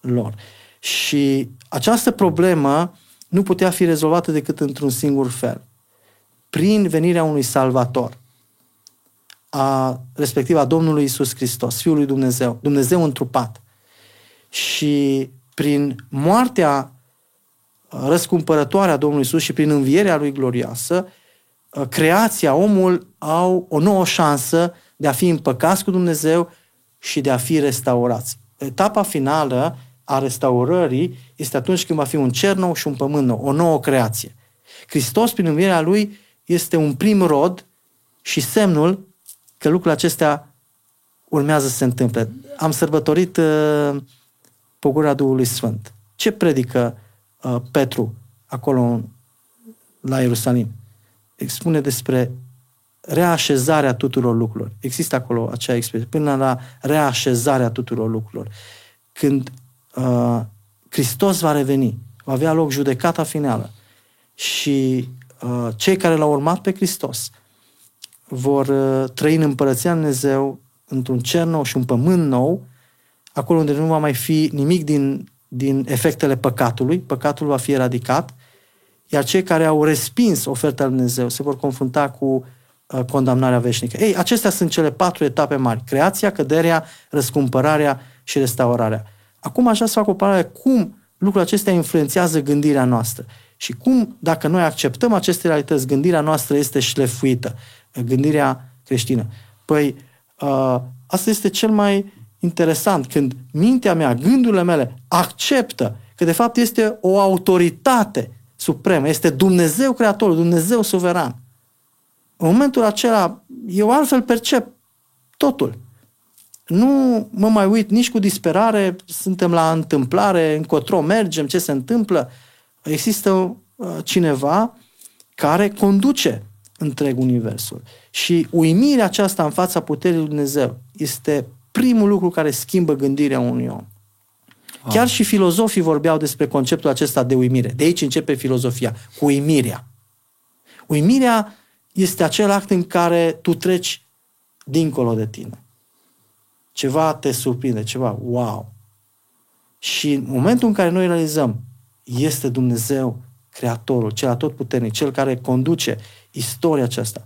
lor. Și această problemă nu putea fi rezolvată decât într-un singur fel. Prin venirea unui salvator, a, respectiv a Domnului Isus Hristos, Fiul lui Dumnezeu, Dumnezeu întrupat, și prin moartea răscumpărătoare a Domnului Isus și prin învierea lui glorioasă, creația, omul au o nouă șansă de a fi împăcați cu Dumnezeu și de a fi restaurați. Etapa finală a restaurării este atunci când va fi un cer nou și un pământ nou, o nouă creație. Hristos, prin învierea Lui, este un prim rod și semnul că lucrurile acestea urmează să se întâmple. Am sărbătorit uh, pogorârea Duhului Sfânt. Ce predică uh, Petru acolo la Ierusalim? Expune despre reașezarea tuturor lucrurilor. Există acolo acea expresie, până la reașezarea tuturor lucrurilor. Când uh, Hristos va reveni, va avea loc judecata finală și uh, cei care l-au urmat pe Hristos vor uh, trăi în împărăția Dumnezeu într-un cer nou și un pământ nou acolo unde nu va mai fi nimic din, din efectele păcatului, păcatul va fi eradicat, iar cei care au respins oferta lui Dumnezeu se vor confrunta cu uh, condamnarea veșnică. Ei, acestea sunt cele patru etape mari. Creația, căderea, răscumpărarea și restaurarea. Acum așa să fac o paralelă cum lucrurile acestea influențează gândirea noastră. Și cum, dacă noi acceptăm aceste realități, gândirea noastră este șlefuită. gândirea creștină. Păi, uh, asta este cel mai interesant, când mintea mea, gândurile mele acceptă că de fapt este o autoritate supremă, este Dumnezeu Creatorul, Dumnezeu suveran. În momentul acela, eu altfel percep totul. Nu mă mai uit nici cu disperare, suntem la întâmplare, încotro mergem, ce se întâmplă. Există uh, cineva care conduce întreg universul. Și uimirea aceasta în fața puterii lui Dumnezeu este primul lucru care schimbă gândirea unui om. Wow. Chiar și filozofii vorbeau despre conceptul acesta de uimire. De aici începe filozofia, cu uimirea. Uimirea este acel act în care tu treci dincolo de tine. Ceva te surprinde, ceva, wow. Și în momentul în care noi realizăm, este Dumnezeu Creatorul, cel atotputernic, cel care conduce istoria aceasta,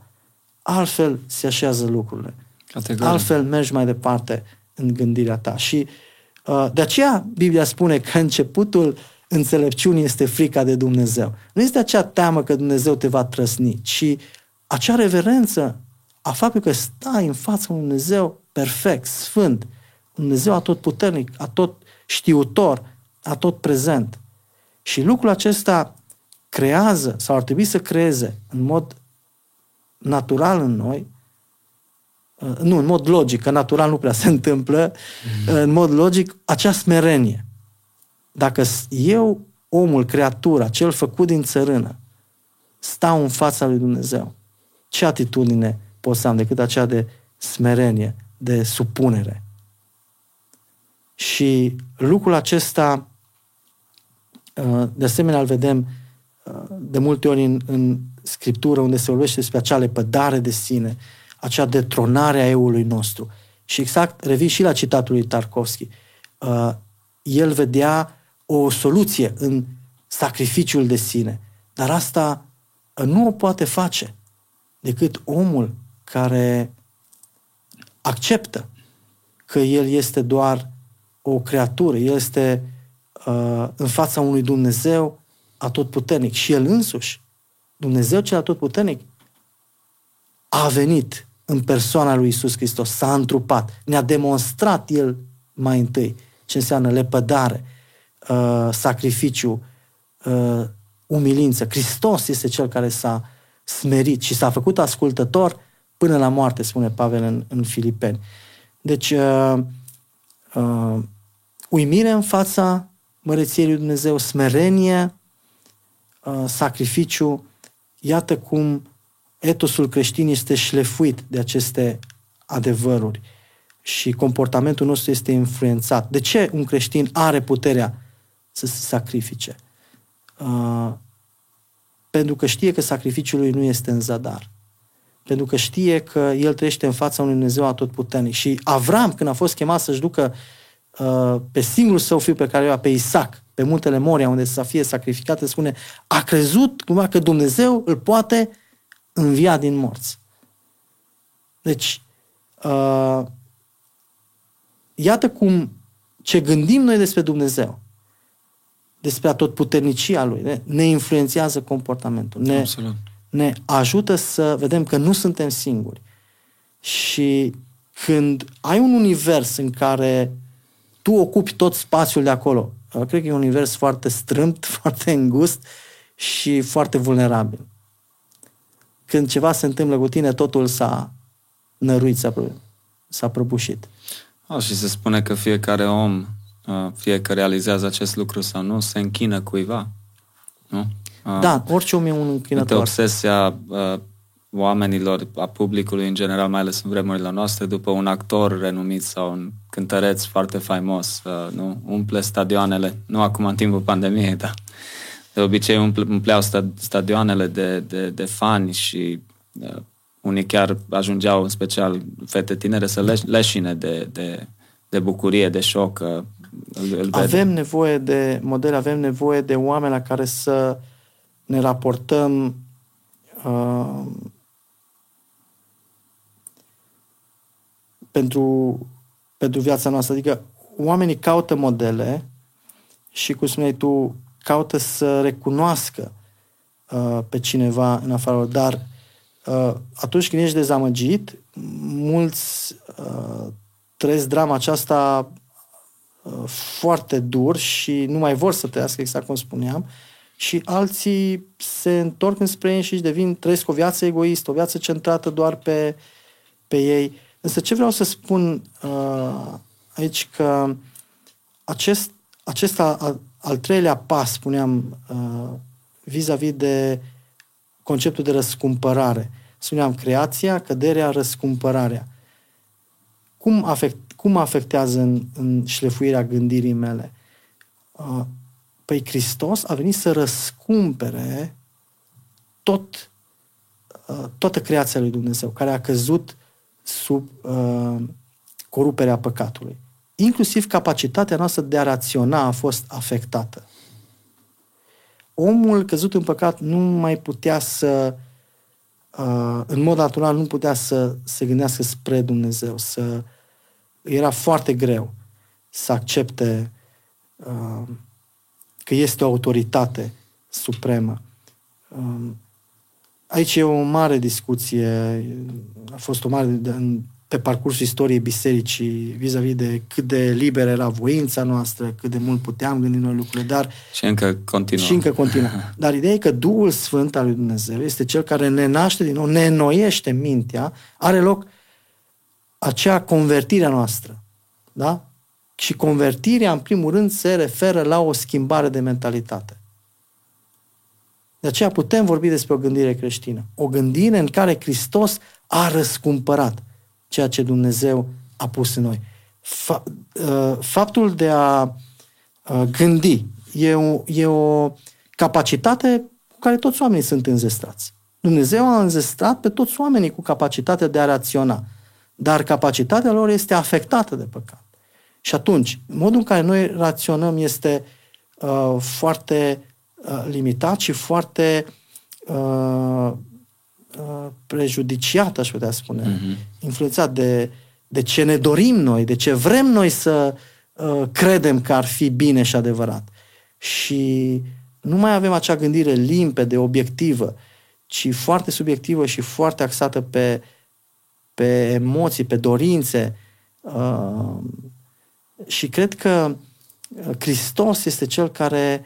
altfel se așează lucrurile. Categoric. Altfel mergi mai departe în gândirea ta. Și uh, de aceea Biblia spune că începutul înțelepciunii este frica de Dumnezeu. Nu este acea teamă că Dumnezeu te va trăsni, ci acea reverență a faptului că stai în fața unui Dumnezeu perfect, sfânt, un Dumnezeu atotputernic, atot știutor, atot prezent. Și lucrul acesta creează, sau ar trebui să creeze în mod natural în noi, uh, nu, în mod logic, că natural nu prea se întâmplă, mm. în mod logic, acea smerenie. Dacă eu, omul, creatura, cel făcut din țărână, stau în fața lui Dumnezeu, ce atitudine pot să am decât aceea de smerenie, de supunere? Și lucrul acesta, uh, de asemenea, îl vedem de multe ori în, în Scriptură, unde se vorbește despre acea lepădare de sine, acea detronare a eului nostru. Și exact, revin și la citatul lui Tarkovski, uh, el vedea o soluție în sacrificiul de sine, dar asta uh, nu o poate face decât omul care acceptă că el este doar o creatură, el este uh, în fața unui Dumnezeu atotputernic și El însuși, Dumnezeu cel atotputernic, a venit în persoana lui Isus Hristos, s-a întrupat, ne-a demonstrat El mai întâi ce înseamnă lepădare, uh, sacrificiu, uh, umilință. Hristos este Cel care s-a smerit și s-a făcut ascultător până la moarte, spune Pavel în, în Filipeni. Deci, uh, uh, uimire în fața măreției lui Dumnezeu, smerenie, Uh, sacrificiu, iată cum etosul creștin este șlefuit de aceste adevăruri și comportamentul nostru este influențat. De ce un creștin are puterea să se sacrifice? Uh, pentru că știe că sacrificiul lui nu este în zadar. Pentru că știe că el trăiește în fața unui Dumnezeu atotputernic. Și Avram, când a fost chemat să-și ducă uh, pe singurul său fiu pe care o pe Isaac, pe muntele Moria, unde să fie sacrificat, spune, a crezut cumva că Dumnezeu îl poate învia din morți. Deci, uh, iată cum ce gândim noi despre Dumnezeu, despre atotputernicia Lui, ne, ne influențează comportamentul, ne, Absolut. ne ajută să vedem că nu suntem singuri. Și când ai un univers în care tu ocupi tot spațiul de acolo, Cred că e un univers foarte strâmt, foarte îngust și foarte vulnerabil. Când ceva se întâmplă cu tine, totul s-a năruit, s-a, s-a prăbușit. Oh, și se spune că fiecare om, fie că realizează acest lucru sau nu, se închină cuiva. Nu? Da, orice om e un închinător. obsesia oamenilor, a publicului în general, mai ales în vremurile noastre, după un actor renumit sau un cântăreț foarte faimos, uh, nu? umple stadioanele, nu acum în timpul pandemiei, dar de obicei umple, umpleau stadioanele de, de, de fani și uh, unii chiar ajungeau, în special fete tinere, să leș, leșine de, de, de bucurie, de șoc. Uh, îl, îl avem nevoie de modele, avem nevoie de oameni la care să ne raportăm uh, pentru, pentru viața noastră. Adică oamenii caută modele și, cum spuneai tu, caută să recunoască uh, pe cineva în afară, dar uh, atunci când ești dezamăgit, mulți uh, trăiesc drama aceasta uh, foarte dur și nu mai vor să trăiască exact cum spuneam și alții se întorc înspre ei și devin, trăiesc o viață egoistă, o viață centrată doar pe, pe ei. Însă ce vreau să spun uh, aici că acest, acest al, al treilea pas, spuneam, uh, vis-a-vis de conceptul de răscumpărare. Spuneam creația, căderea, răscumpărarea. Cum, afect, cum afectează în, în șlefuirea gândirii mele? Uh, păi Hristos a venit să răscumpere tot, uh, toată creația lui Dumnezeu, care a căzut sub uh, coruperea păcatului. Inclusiv capacitatea noastră de a raționa a fost afectată. Omul căzut în păcat nu mai putea să, uh, în mod natural, nu putea să se gândească spre Dumnezeu, să era foarte greu să accepte uh, că este o autoritate supremă. Uh, aici e o mare discuție, a fost o mare pe parcursul istoriei bisericii vis-a-vis de cât de liberă era voința noastră, cât de mult puteam gândi noi lucrurile, dar... Și încă continuă. Și încă continuă. Dar ideea e că Duhul Sfânt al lui Dumnezeu este cel care ne naște din nou, ne înnoiește mintea, are loc acea convertire a noastră. Da? Și convertirea, în primul rând, se referă la o schimbare de mentalitate. De aceea putem vorbi despre o gândire creștină. O gândire în care Hristos a răscumpărat ceea ce Dumnezeu a pus în noi. Uh, faptul de a uh, gândi e o, e o capacitate cu care toți oamenii sunt înzestrați. Dumnezeu a înzestrat pe toți oamenii cu capacitatea de a raționa, dar capacitatea lor este afectată de păcat. Și atunci, modul în care noi raționăm este uh, foarte uh, limitat și foarte uh, Uh, prejudiciat, aș putea spune, uh-huh. influențat de, de ce ne dorim noi, de ce vrem noi să uh, credem că ar fi bine și adevărat. Și nu mai avem acea gândire limpede, obiectivă, ci foarte subiectivă și foarte axată pe, pe emoții, pe dorințe. Uh, și cred că Hristos este cel care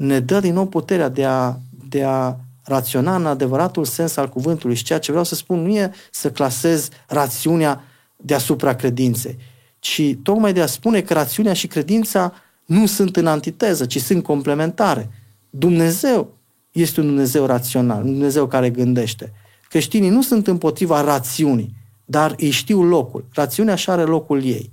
ne dă din nou puterea de a, de a raționa în adevăratul sens al cuvântului. Și ceea ce vreau să spun nu e să clasez rațiunea deasupra credinței, ci tocmai de a spune că rațiunea și credința nu sunt în antiteză, ci sunt complementare. Dumnezeu este un Dumnezeu rațional, un Dumnezeu care gândește. Creștinii nu sunt împotriva rațiunii, dar îi știu locul. Rațiunea așa are locul ei.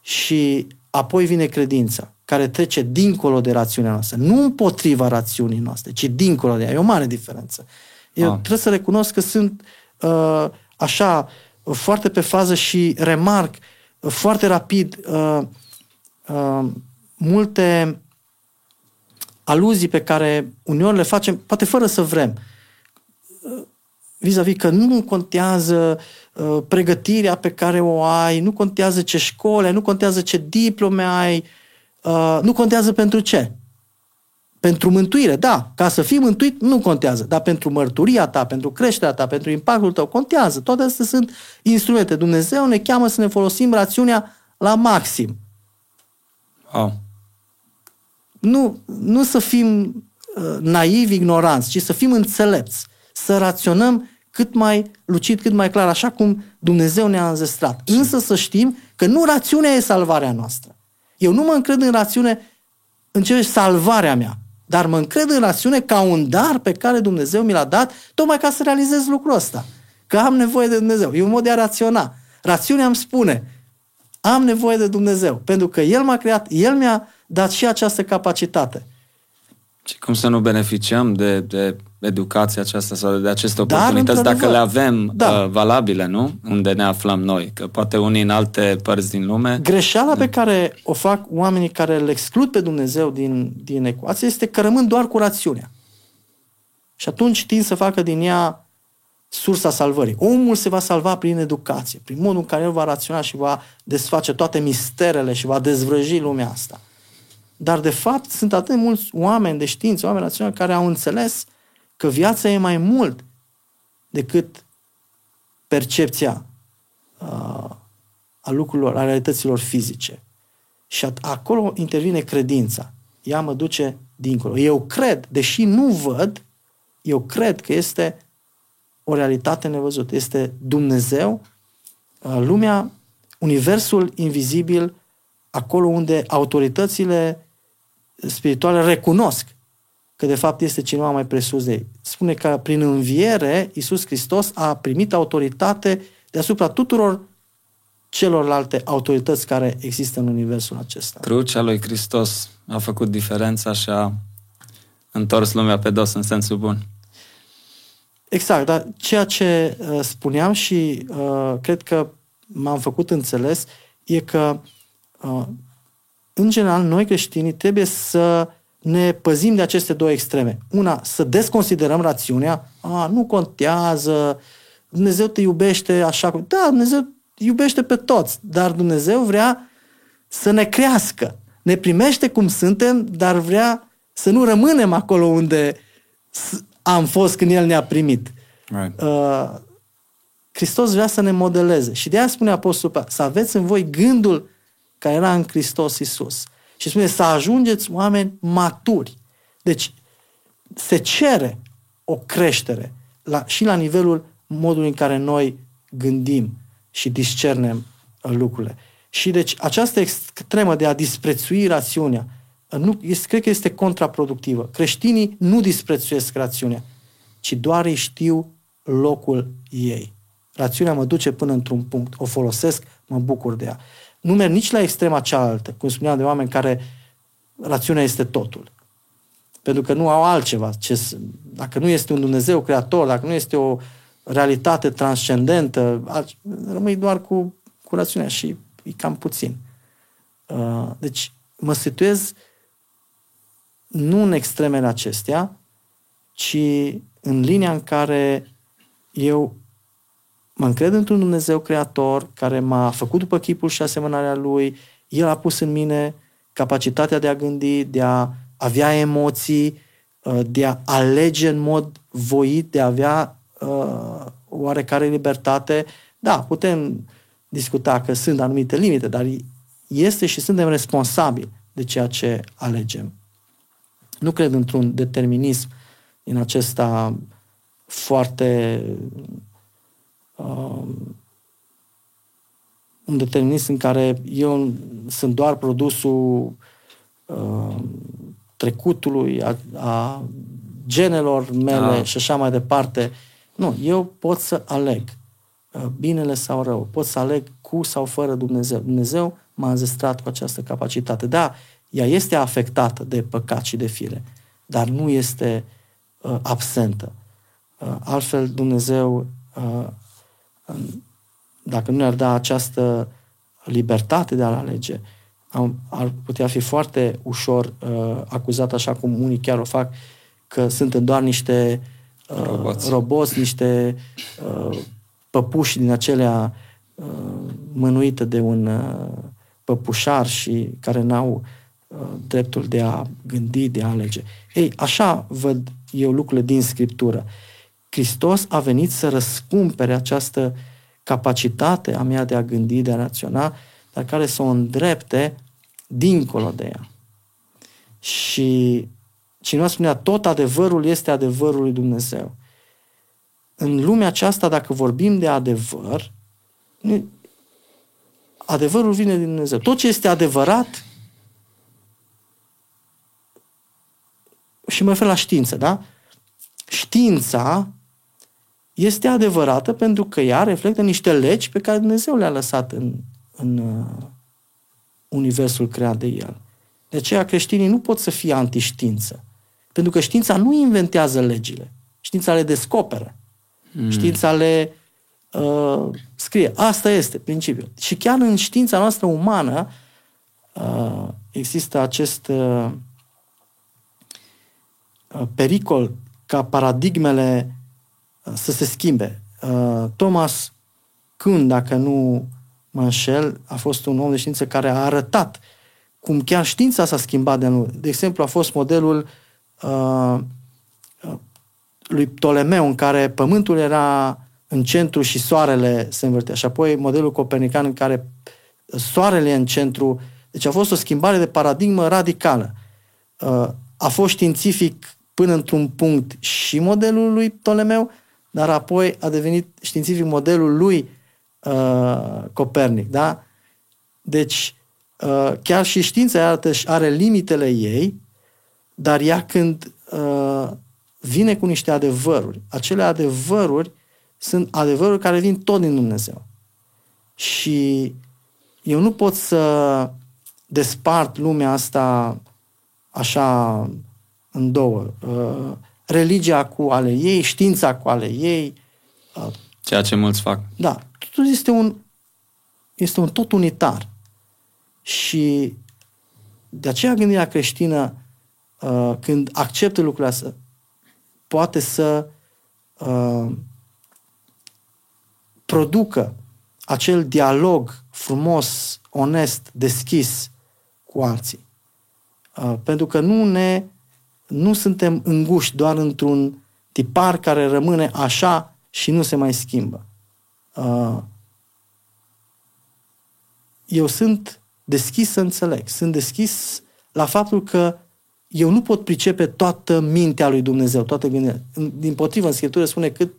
Și apoi vine credința care trece dincolo de rațiunea noastră. Nu împotriva rațiunii noastre, ci dincolo de ea. E o mare diferență. Eu ah. trebuie să recunosc că sunt uh, așa foarte pe fază și remarc uh, foarte rapid uh, uh, multe aluzii pe care uneori le facem, poate fără să vrem. Uh, vis-a-vis că nu contează uh, pregătirea pe care o ai, nu contează ce școli ai, nu contează ce diplome ai, Uh, nu contează pentru ce. Pentru mântuire, da, ca să fii mântuit nu contează, dar pentru mărturia ta, pentru creșterea ta, pentru impactul tău, contează. Toate astea sunt instrumente. Dumnezeu ne cheamă să ne folosim rațiunea la maxim. Oh. Nu, nu să fim uh, naivi, ignoranți, ci să fim înțelepți, să raționăm cât mai lucid, cât mai clar, așa cum Dumnezeu ne-a înzestrat. Însă să știm că nu rațiunea e salvarea noastră. Eu nu mă încred în rațiune în ce salvarea mea, dar mă încred în rațiune ca un dar pe care Dumnezeu mi l-a dat tocmai ca să realizez lucrul ăsta. Că am nevoie de Dumnezeu. E un mod de a raționa. Rațiunea îmi spune, am nevoie de Dumnezeu, pentru că El m-a creat, El mi-a dat și această capacitate. Și cum să nu beneficiem de, de educația aceasta sau de aceste oportunități Dar, dacă le avem da. uh, valabile, nu? Unde ne aflăm noi. Că poate unii în alte părți din lume... Greșeala pe care o fac oamenii care îl exclud pe Dumnezeu din, din ecuație este că rămân doar cu rațiunea. Și atunci tind să facă din ea sursa salvării. Omul se va salva prin educație, prin modul în care el va raționa și va desface toate misterele și va dezvrăji lumea asta. Dar, de fapt, sunt atât de mulți oameni de știință, oameni raționali, care au înțeles că viața e mai mult decât percepția uh, a lucrurilor, a realităților fizice. Și acolo intervine credința. Ea mă duce dincolo. Eu cred, deși nu văd, eu cred că este o realitate nevăzută. Este Dumnezeu, uh, lumea, universul invizibil, acolo unde autoritățile spirituale recunosc că de fapt este cineva mai presus de ei. Spune că prin înviere Iisus Hristos a primit autoritate deasupra tuturor celorlalte autorități care există în universul acesta. Crucea lui Hristos a făcut diferența și a întors lumea pe dos în sensul bun. Exact, dar ceea ce uh, spuneam și uh, cred că m-am făcut înțeles e că uh, în general noi creștinii trebuie să ne păzim de aceste două extreme. Una, să desconsiderăm rațiunea, a, nu contează, Dumnezeu te iubește așa cum... Da, Dumnezeu iubește pe toți, dar Dumnezeu vrea să ne crească. Ne primește cum suntem, dar vrea să nu rămânem acolo unde am fost când El ne-a primit. Right. Uh, Hristos vrea să ne modeleze. Și de aia spune Apostolul să aveți în voi gândul care era în Hristos Isus. Și spune să ajungeți oameni maturi. Deci se cere o creștere la, și la nivelul modului în care noi gândim și discernem uh, lucrurile. Și deci această extremă de a disprețui rațiunea, uh, nu, este, cred că este contraproductivă. Creștinii nu disprețuiesc rațiunea, ci doar îi știu locul ei. Rațiunea mă duce până într-un punct, o folosesc, mă bucur de ea. Nu merg nici la extrema cealaltă, cum spuneam de oameni care rațiunea este totul. Pentru că nu au altceva. Ce, dacă nu este un Dumnezeu creator, dacă nu este o realitate transcendentă, rămâi doar cu, cu rațiunea și e cam puțin. Uh, deci mă situez nu în extremele acestea, ci în linia în care eu mă încred într-un Dumnezeu creator care m-a făcut după chipul și asemănarea Lui, El a pus în mine capacitatea de a gândi, de a avea emoții, uh, de a alege în mod voit, de a avea uh, oarecare libertate. Da, putem discuta că sunt anumite limite, dar este și suntem responsabili de ceea ce alegem. Nu cred într-un determinism în acesta foarte uh, un determinism în care eu sunt doar produsul uh, trecutului, a, a genelor mele da. și așa mai departe. Nu, eu pot să aleg uh, binele sau rău, pot să aleg cu sau fără Dumnezeu. Dumnezeu m-a înzestrat cu această capacitate. Da, ea este afectată de păcat și de fire, dar nu este uh, absentă. Uh, altfel, Dumnezeu, uh, dacă nu ne-ar da această libertate de a alege, am, ar putea fi foarte ușor uh, acuzat, așa cum unii chiar o fac, că sunt doar niște uh, roboți. roboți, niște uh, păpuși din acelea uh, mânuite de un uh, păpușar și care n-au uh, dreptul de a gândi, de a alege. Ei, așa văd eu lucrurile din Scriptură. Hristos a venit să răscumpere această capacitate a mea de a gândi, de a raționa, dar care să o îndrepte dincolo de ea. Și cineva spunea, tot adevărul este adevărul lui Dumnezeu. În lumea aceasta, dacă vorbim de adevăr, adevărul vine din Dumnezeu. Tot ce este adevărat și mă refer la știință, da? Știința este adevărată pentru că ea reflectă niște legi pe care Dumnezeu le-a lăsat în, în uh, universul creat de El. De aceea creștinii nu pot să fie antiștiință. Pentru că știința nu inventează legile. Știința le descoperă. Mm. Știința le uh, scrie. Asta este principiul. Și chiar în știința noastră umană uh, există acest uh, uh pericol ca paradigmele uh, să se schimbe. Uh, Thomas Kuhn, dacă nu mă înșel, a fost un om de știință care a arătat cum chiar știința s-a schimbat de anul. De exemplu, a fost modelul uh, uh, lui Ptolemeu, în care pământul era în centru și soarele se învârtea. Și apoi modelul copernican în care soarele e în centru. Deci a fost o schimbare de paradigmă radicală. Uh, a fost științific până într-un punct și modelul lui Ptolemeu, dar apoi a devenit științific modelul lui uh, Copernic. Da? Deci, uh, chiar și știința are limitele ei, dar ea când uh, vine cu niște adevăruri, acele adevăruri sunt adevăruri care vin tot din Dumnezeu. Și eu nu pot să despart lumea asta așa în două. Uh, religia cu ale ei, știința cu ale ei. Uh, Ceea ce mulți fac. Da. Totul este un, este un tot unitar. Și de aceea gândirea creștină, uh, când acceptă lucrurile astea, poate să producă acel dialog frumos, onest, deschis cu alții. Uh, pentru că nu ne nu suntem înguși doar într-un tipar care rămâne așa și nu se mai schimbă. Uh, eu sunt deschis să înțeleg, sunt deschis la faptul că eu nu pot pricepe toată mintea lui Dumnezeu, toată gândirea. Din potrivă, în Scriptură spune cât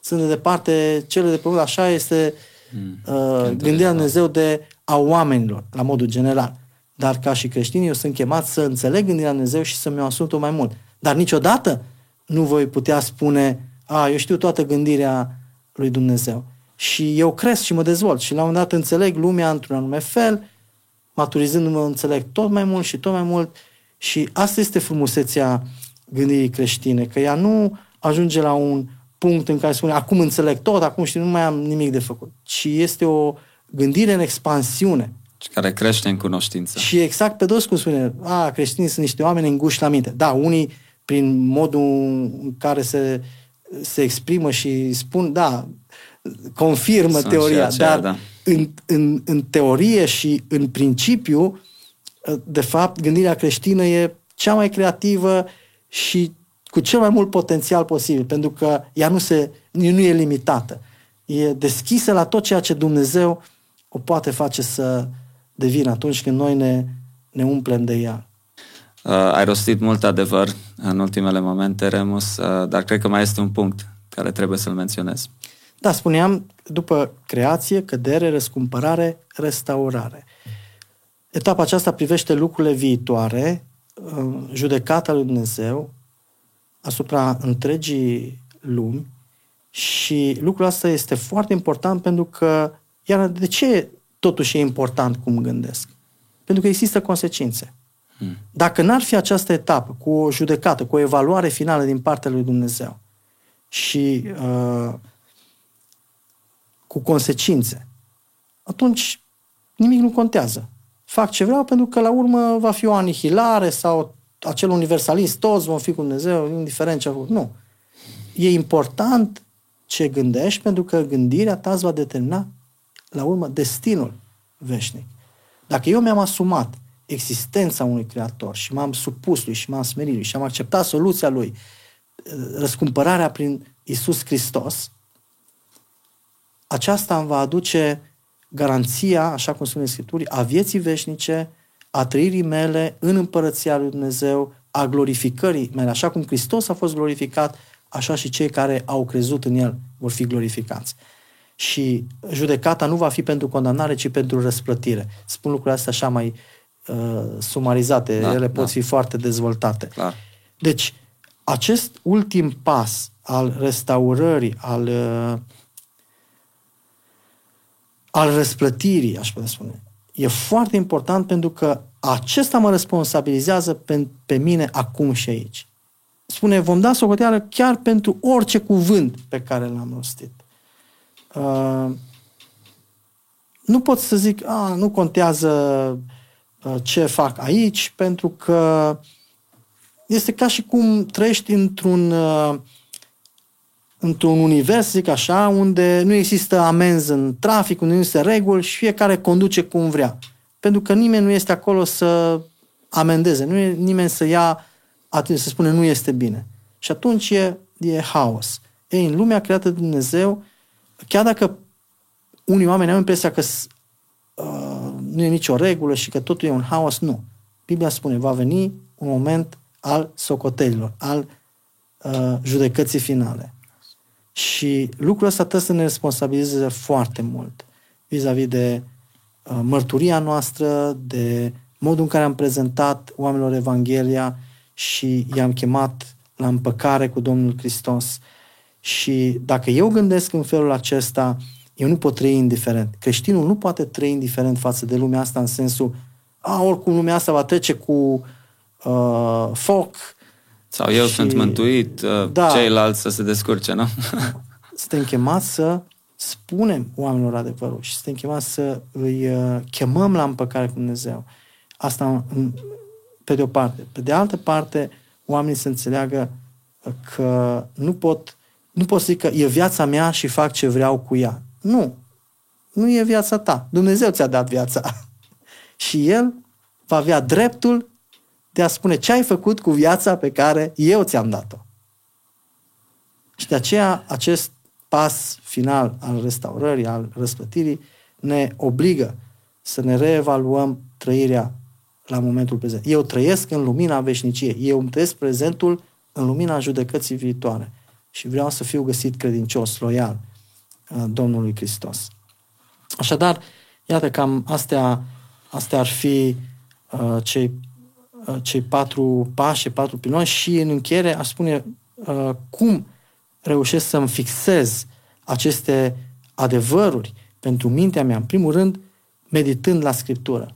sunt de departe cele de pământ, așa este mm, uh, gândirea Dumnezeu de a oamenilor, la modul general. Dar ca și creștini, eu sunt chemat să înțeleg gândirea Dumnezeu și să mi-o asum tot mai mult. Dar niciodată nu voi putea spune, a, eu știu toată gândirea lui Dumnezeu. Și eu cresc și mă dezvolt și la un moment dat înțeleg lumea într-un anume fel, maturizându-mă înțeleg tot mai mult și tot mai mult și asta este frumusețea gândirii creștine, că ea nu ajunge la un punct în care spune acum înțeleg tot, acum și nu mai am nimic de făcut, ci este o gândire în expansiune. Și care crește în cunoștință. Și exact pe dos cum spune, a, creștinii sunt niște oameni înguși la minte. Da, unii prin modul în care se, se exprimă și spun, da, confirmă sunt teoria, aceea, dar da. în, în, în teorie și în principiu, de fapt, gândirea creștină e cea mai creativă și cu cel mai mult potențial posibil, pentru că ea nu, se, nu e limitată. E deschisă la tot ceea ce Dumnezeu o poate face să devină atunci când noi ne, ne umplem de ea. Uh, ai rostit mult adevăr în ultimele momente, Remus, uh, dar cred că mai este un punct care trebuie să-l menționez. Da, spuneam, după creație, cădere, răscumpărare, restaurare. Etapa aceasta privește lucrurile viitoare, uh, judecata lui Dumnezeu, asupra întregii lumi și lucrul ăsta este foarte important pentru că, iar de ce totuși e important cum gândesc? Pentru că există consecințe. Hmm. Dacă n-ar fi această etapă cu o judecată, cu o evaluare finală din partea lui Dumnezeu și uh, cu consecințe, atunci nimic nu contează. Fac ce vreau pentru că la urmă va fi o anihilare sau acel universalist, toți vom fi cu Dumnezeu, indiferent ce a făcut. Nu. E important ce gândești, pentru că gândirea ta îți va determina, la urmă, destinul veșnic. Dacă eu mi-am asumat existența unui creator și m-am supus lui și m-am smerit lui și am acceptat soluția lui, răscumpărarea prin Isus Hristos, aceasta îmi va aduce garanția, așa cum spune Scripturii, a vieții veșnice, a trăirii mele în împărăția lui Dumnezeu, a glorificării mele. Așa cum Hristos a fost glorificat, așa și cei care au crezut în El vor fi glorificați. Și judecata nu va fi pentru condamnare, ci pentru răsplătire. Spun lucrurile astea așa mai uh, sumarizate, da, ele pot da. fi foarte dezvoltate. Clar. Deci, acest ultim pas al restaurării, al, uh, al răsplătirii, aș putea spune, e foarte important pentru că acesta mă responsabilizează pe, pe mine acum și aici. Spune, vom da socoteală chiar pentru orice cuvânt pe care l-am rostit. Uh, nu pot să zic, a, nu contează uh, ce fac aici, pentru că este ca și cum trăiești într-un uh, într-un univers, zic așa, unde nu există amenzi în trafic, unde nu există reguli și fiecare conduce cum vrea. Pentru că nimeni nu este acolo să amendeze, nu e nimeni să ia atunci să spune nu este bine. Și atunci e e haos. Ei, în lumea creată de Dumnezeu, chiar dacă unii oameni au impresia că uh, nu e nicio regulă și că totul e un haos, nu. Biblia spune, va veni un moment al socotelilor, al uh, judecății finale. Și lucrul ăsta trebuie să ne responsabilizeze foarte mult vis-a-vis de uh, mărturia noastră, de modul în care am prezentat oamenilor Evanghelia și i-am chemat la împăcare cu Domnul Hristos. Și dacă eu gândesc în felul acesta, eu nu pot trăi indiferent. Creștinul nu poate trăi indiferent față de lumea asta în sensul, a, oricum lumea asta va trece cu uh, foc. Sau eu și... sunt mântuit, uh, da, ceilalți să se descurce, nu? suntem chemați să spunem oamenilor adevărul și suntem chemați să îi uh, chemăm la împăcare cu Dumnezeu. Asta pe de o parte. Pe de altă parte, oamenii să înțeleagă că nu pot, nu pot să zic că e viața mea și fac ce vreau cu ea. Nu. Nu e viața ta. Dumnezeu ți-a dat viața. și El va avea dreptul de a spune ce ai făcut cu viața pe care eu ți-am dat-o. Și de aceea acest pas final al restaurării, al răsplătirii, ne obligă să ne reevaluăm trăirea la momentul prezent. Eu trăiesc în lumina veșniciei. Eu îmi trăiesc prezentul în lumina judecății viitoare. Și vreau să fiu găsit credincios, loial uh, Domnului Hristos. Așadar, iată cam astea, astea ar fi uh, cei, uh, cei patru pași, patru piloni și în încheiere aș spune uh, cum reușesc să-mi fixez aceste adevăruri pentru mintea mea. În primul rând, meditând la Scriptură.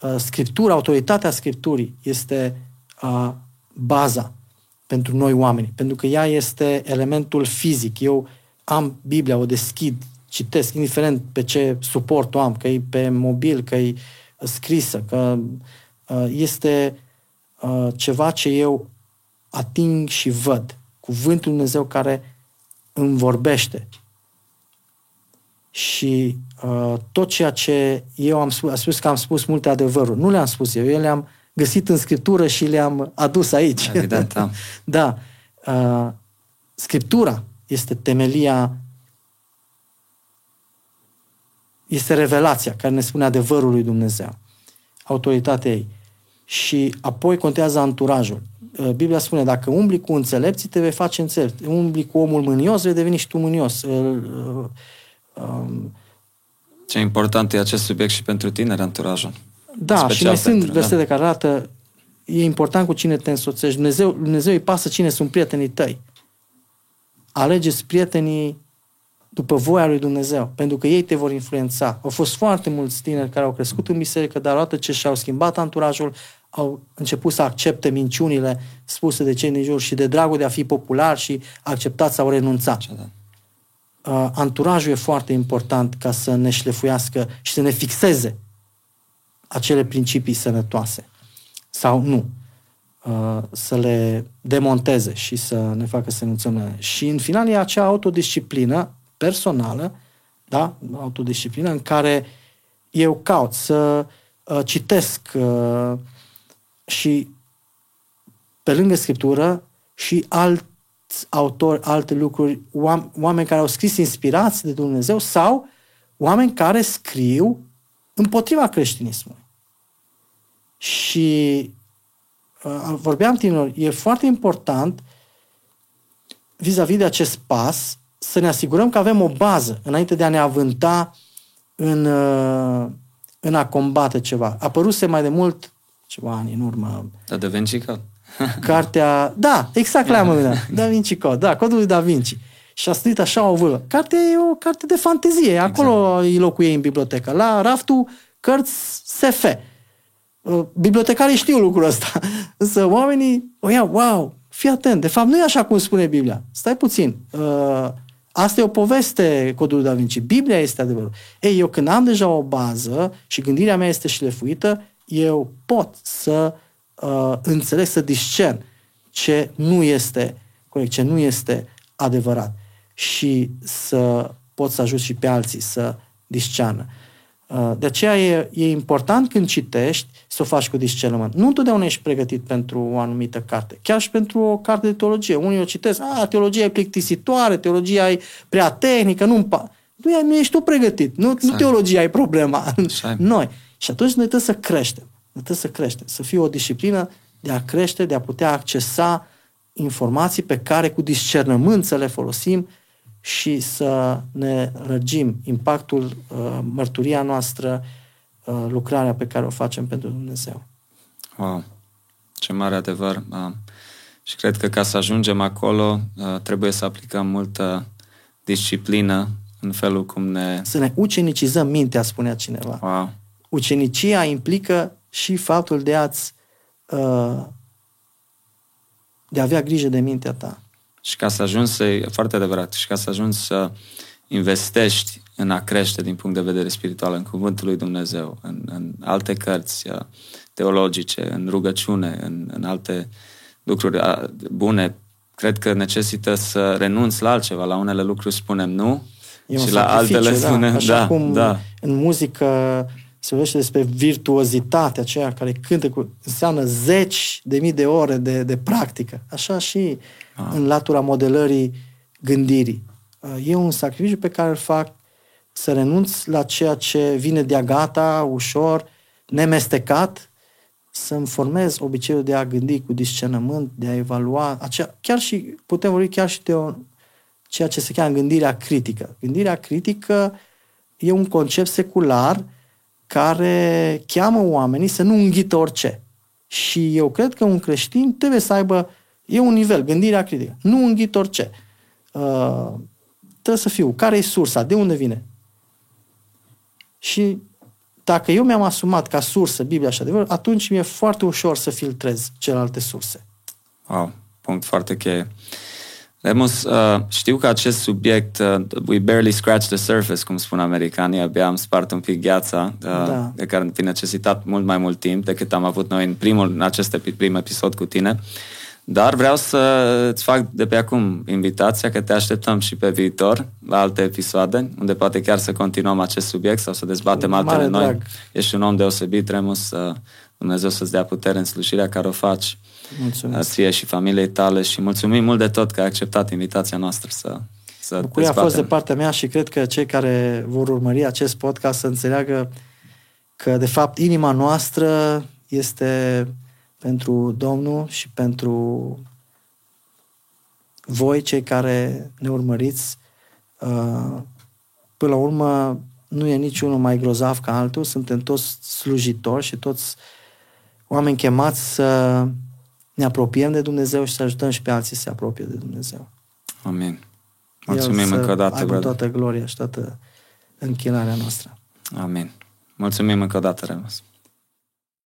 Uh, Scriptura, autoritatea Scripturii este uh, baza pentru noi oameni, pentru că ea este elementul fizic. Eu am Biblia, o deschid, citesc, indiferent pe ce suport o am, că e pe mobil, că e scrisă, că uh, este ceva ce eu ating și văd. Cuvântul Dumnezeu care îmi vorbește. Și uh, tot ceea ce eu am spus, am spus că am spus multe adevăruri. Nu le-am spus eu, eu le-am găsit în Scriptură și le-am adus aici. Evident, da. da. Uh, Scriptura este temelia, este revelația care ne spune adevărul lui Dumnezeu, autoritatea ei. Și apoi contează anturajul. Uh, Biblia spune, dacă umbli cu înțelepții, te vei face înțelept. Umbli cu omul mânios, vei deveni și tu mânios. Uh, um, Ce important e acest subiect și pentru tineri, anturajul. Da, și mai sunt da. versete da. care arată e important cu cine te însoțești. Dumnezeu, Dumnezeu îi pasă cine sunt prietenii tăi. Alegeți prietenii după voia lui Dumnezeu, pentru că ei te vor influența. Au fost foarte mulți tineri care au crescut în biserică, dar odată ce și-au schimbat anturajul, au început să accepte minciunile spuse de cei din jur și de dragul de a fi popular și acceptat sau renunțat. Uh, anturajul e foarte important ca să ne șlefuiască și să ne fixeze acele principii sănătoase. Sau nu. Uh, să le demonteze și să ne facă să nu Și în final e acea autodisciplină personală, da? autodisciplină în care eu caut să uh, citesc uh, și pe lângă scriptură și alți autori, alte lucruri, oameni care au scris inspirați de Dumnezeu sau oameni care scriu împotriva creștinismului. Și uh, vorbeam tineri, e foarte important vis-a-vis de acest pas să ne asigurăm că avem o bază înainte de a ne avânta în, uh, în a combate ceva. Apăruse mai de mult ceva ani în urmă. Da, Da Vinci Code. Cartea, da, exact la am Da Vinci Code, da, codul lui Da Vinci. Și a scris așa o vârfă. Cartea e o carte de fantezie, acolo exact. îi locuie în bibliotecă, la raftul cărți SF. Uh, bibliotecarii știu lucrul ăsta, însă oamenii o iau, wow, fii atent, de fapt nu e așa cum spune Biblia. Stai puțin, uh, asta e o poveste, codul Da Vinci. Biblia este adevărul. Ei, eu când am deja o bază și gândirea mea este șlefuită, eu pot să uh, înțeleg, să discern ce nu este corect, ce nu este adevărat și să pot să ajut și pe alții să discearnă. Uh, de aceea e, e important când citești să o faci cu discernământ. Nu întotdeauna ești pregătit pentru o anumită carte. Chiar și pentru o carte de teologie. Unii o citesc, a, teologia e plictisitoare, teologia e prea tehnică, nu nu, e, nu ești tu pregătit. Nu, nu teologia e problema. Noi. Și atunci noi trebuie să creștem. Noi trebuie să creștem. Să fie o disciplină de a crește, de a putea accesa informații pe care cu discernământ să le folosim și să ne răgim impactul, uh, mărturia noastră, uh, lucrarea pe care o facem pentru Dumnezeu. Wow! Ce mare adevăr! Uh, și cred că ca să ajungem acolo uh, trebuie să aplicăm multă disciplină în felul cum ne... Să ne ucenicizăm mintea, spunea cineva. Wow. Ucenicia implică și faptul de a-ți uh, de a avea grijă de mintea ta. Și ca să ajungi să, e foarte adevărat, și ca să ajungi să investești în a crește din punct de vedere spiritual în Cuvântul lui Dumnezeu, în, în alte cărți uh, teologice, în rugăciune, în, în alte lucruri uh, bune, cred că necesită să renunți la altceva. La unele lucruri spunem nu E și la altele da, spunem așa da, cum da. în muzică se vorbește despre virtuozitatea aceea care cântă cu, înseamnă zeci de mii de ore de, de practică. Așa și ah. în latura modelării gândirii. E un sacrificiu pe care îl fac să renunț la ceea ce vine de-a gata, ușor, nemestecat, să-mi formez obiceiul de a gândi cu discernământ, de a evalua, acea, chiar și, putem vorbi chiar și de o, ceea ce se cheamă gândirea critică. Gândirea critică e un concept secular care cheamă oamenii să nu înghită orice. Și eu cred că un creștin trebuie să aibă, e un nivel, gândirea critică. Nu înghit orice. Uh, trebuie să fiu, care e sursa, de unde vine? Și dacă eu mi-am asumat ca sursă Biblia și adevăr, atunci mi-e foarte ușor să filtrez celelalte surse. Wow, punct foarte cheie. Remus, uh, știu că acest subiect, uh, we barely scratch the surface, cum spun americanii, abia am spart un pic gheața, uh, da. de care fi necesitat mult mai mult timp decât am avut noi în primul, în acest prim episod cu tine. Dar vreau să îți fac de pe acum invitația că te așteptăm și pe viitor la alte episoade, unde poate chiar să continuăm acest subiect sau să dezbatem altele noi. Drag. Ești un om deosebit, Remus, Dumnezeu să-ți dea putere în slujirea care o faci. Mulțumesc. Ție și familiei tale și mulțumim mult de tot că ai acceptat invitația noastră să să Bucuria a fost de partea mea și cred că cei care vor urmări acest podcast să înțeleagă că, de fapt, inima noastră este pentru Domnul și pentru voi, cei care ne urmăriți. Uh, până la urmă, nu e niciunul mai grozav ca altul, suntem toți slujitori și toți oameni chemați să ne apropiem de Dumnezeu și să ajutăm și pe alții să se apropie de Dumnezeu. Amin. Mulțumim încă o dată, brother. toată gloria și toată închinarea noastră. Amin. Mulțumim încă o dată, Remus.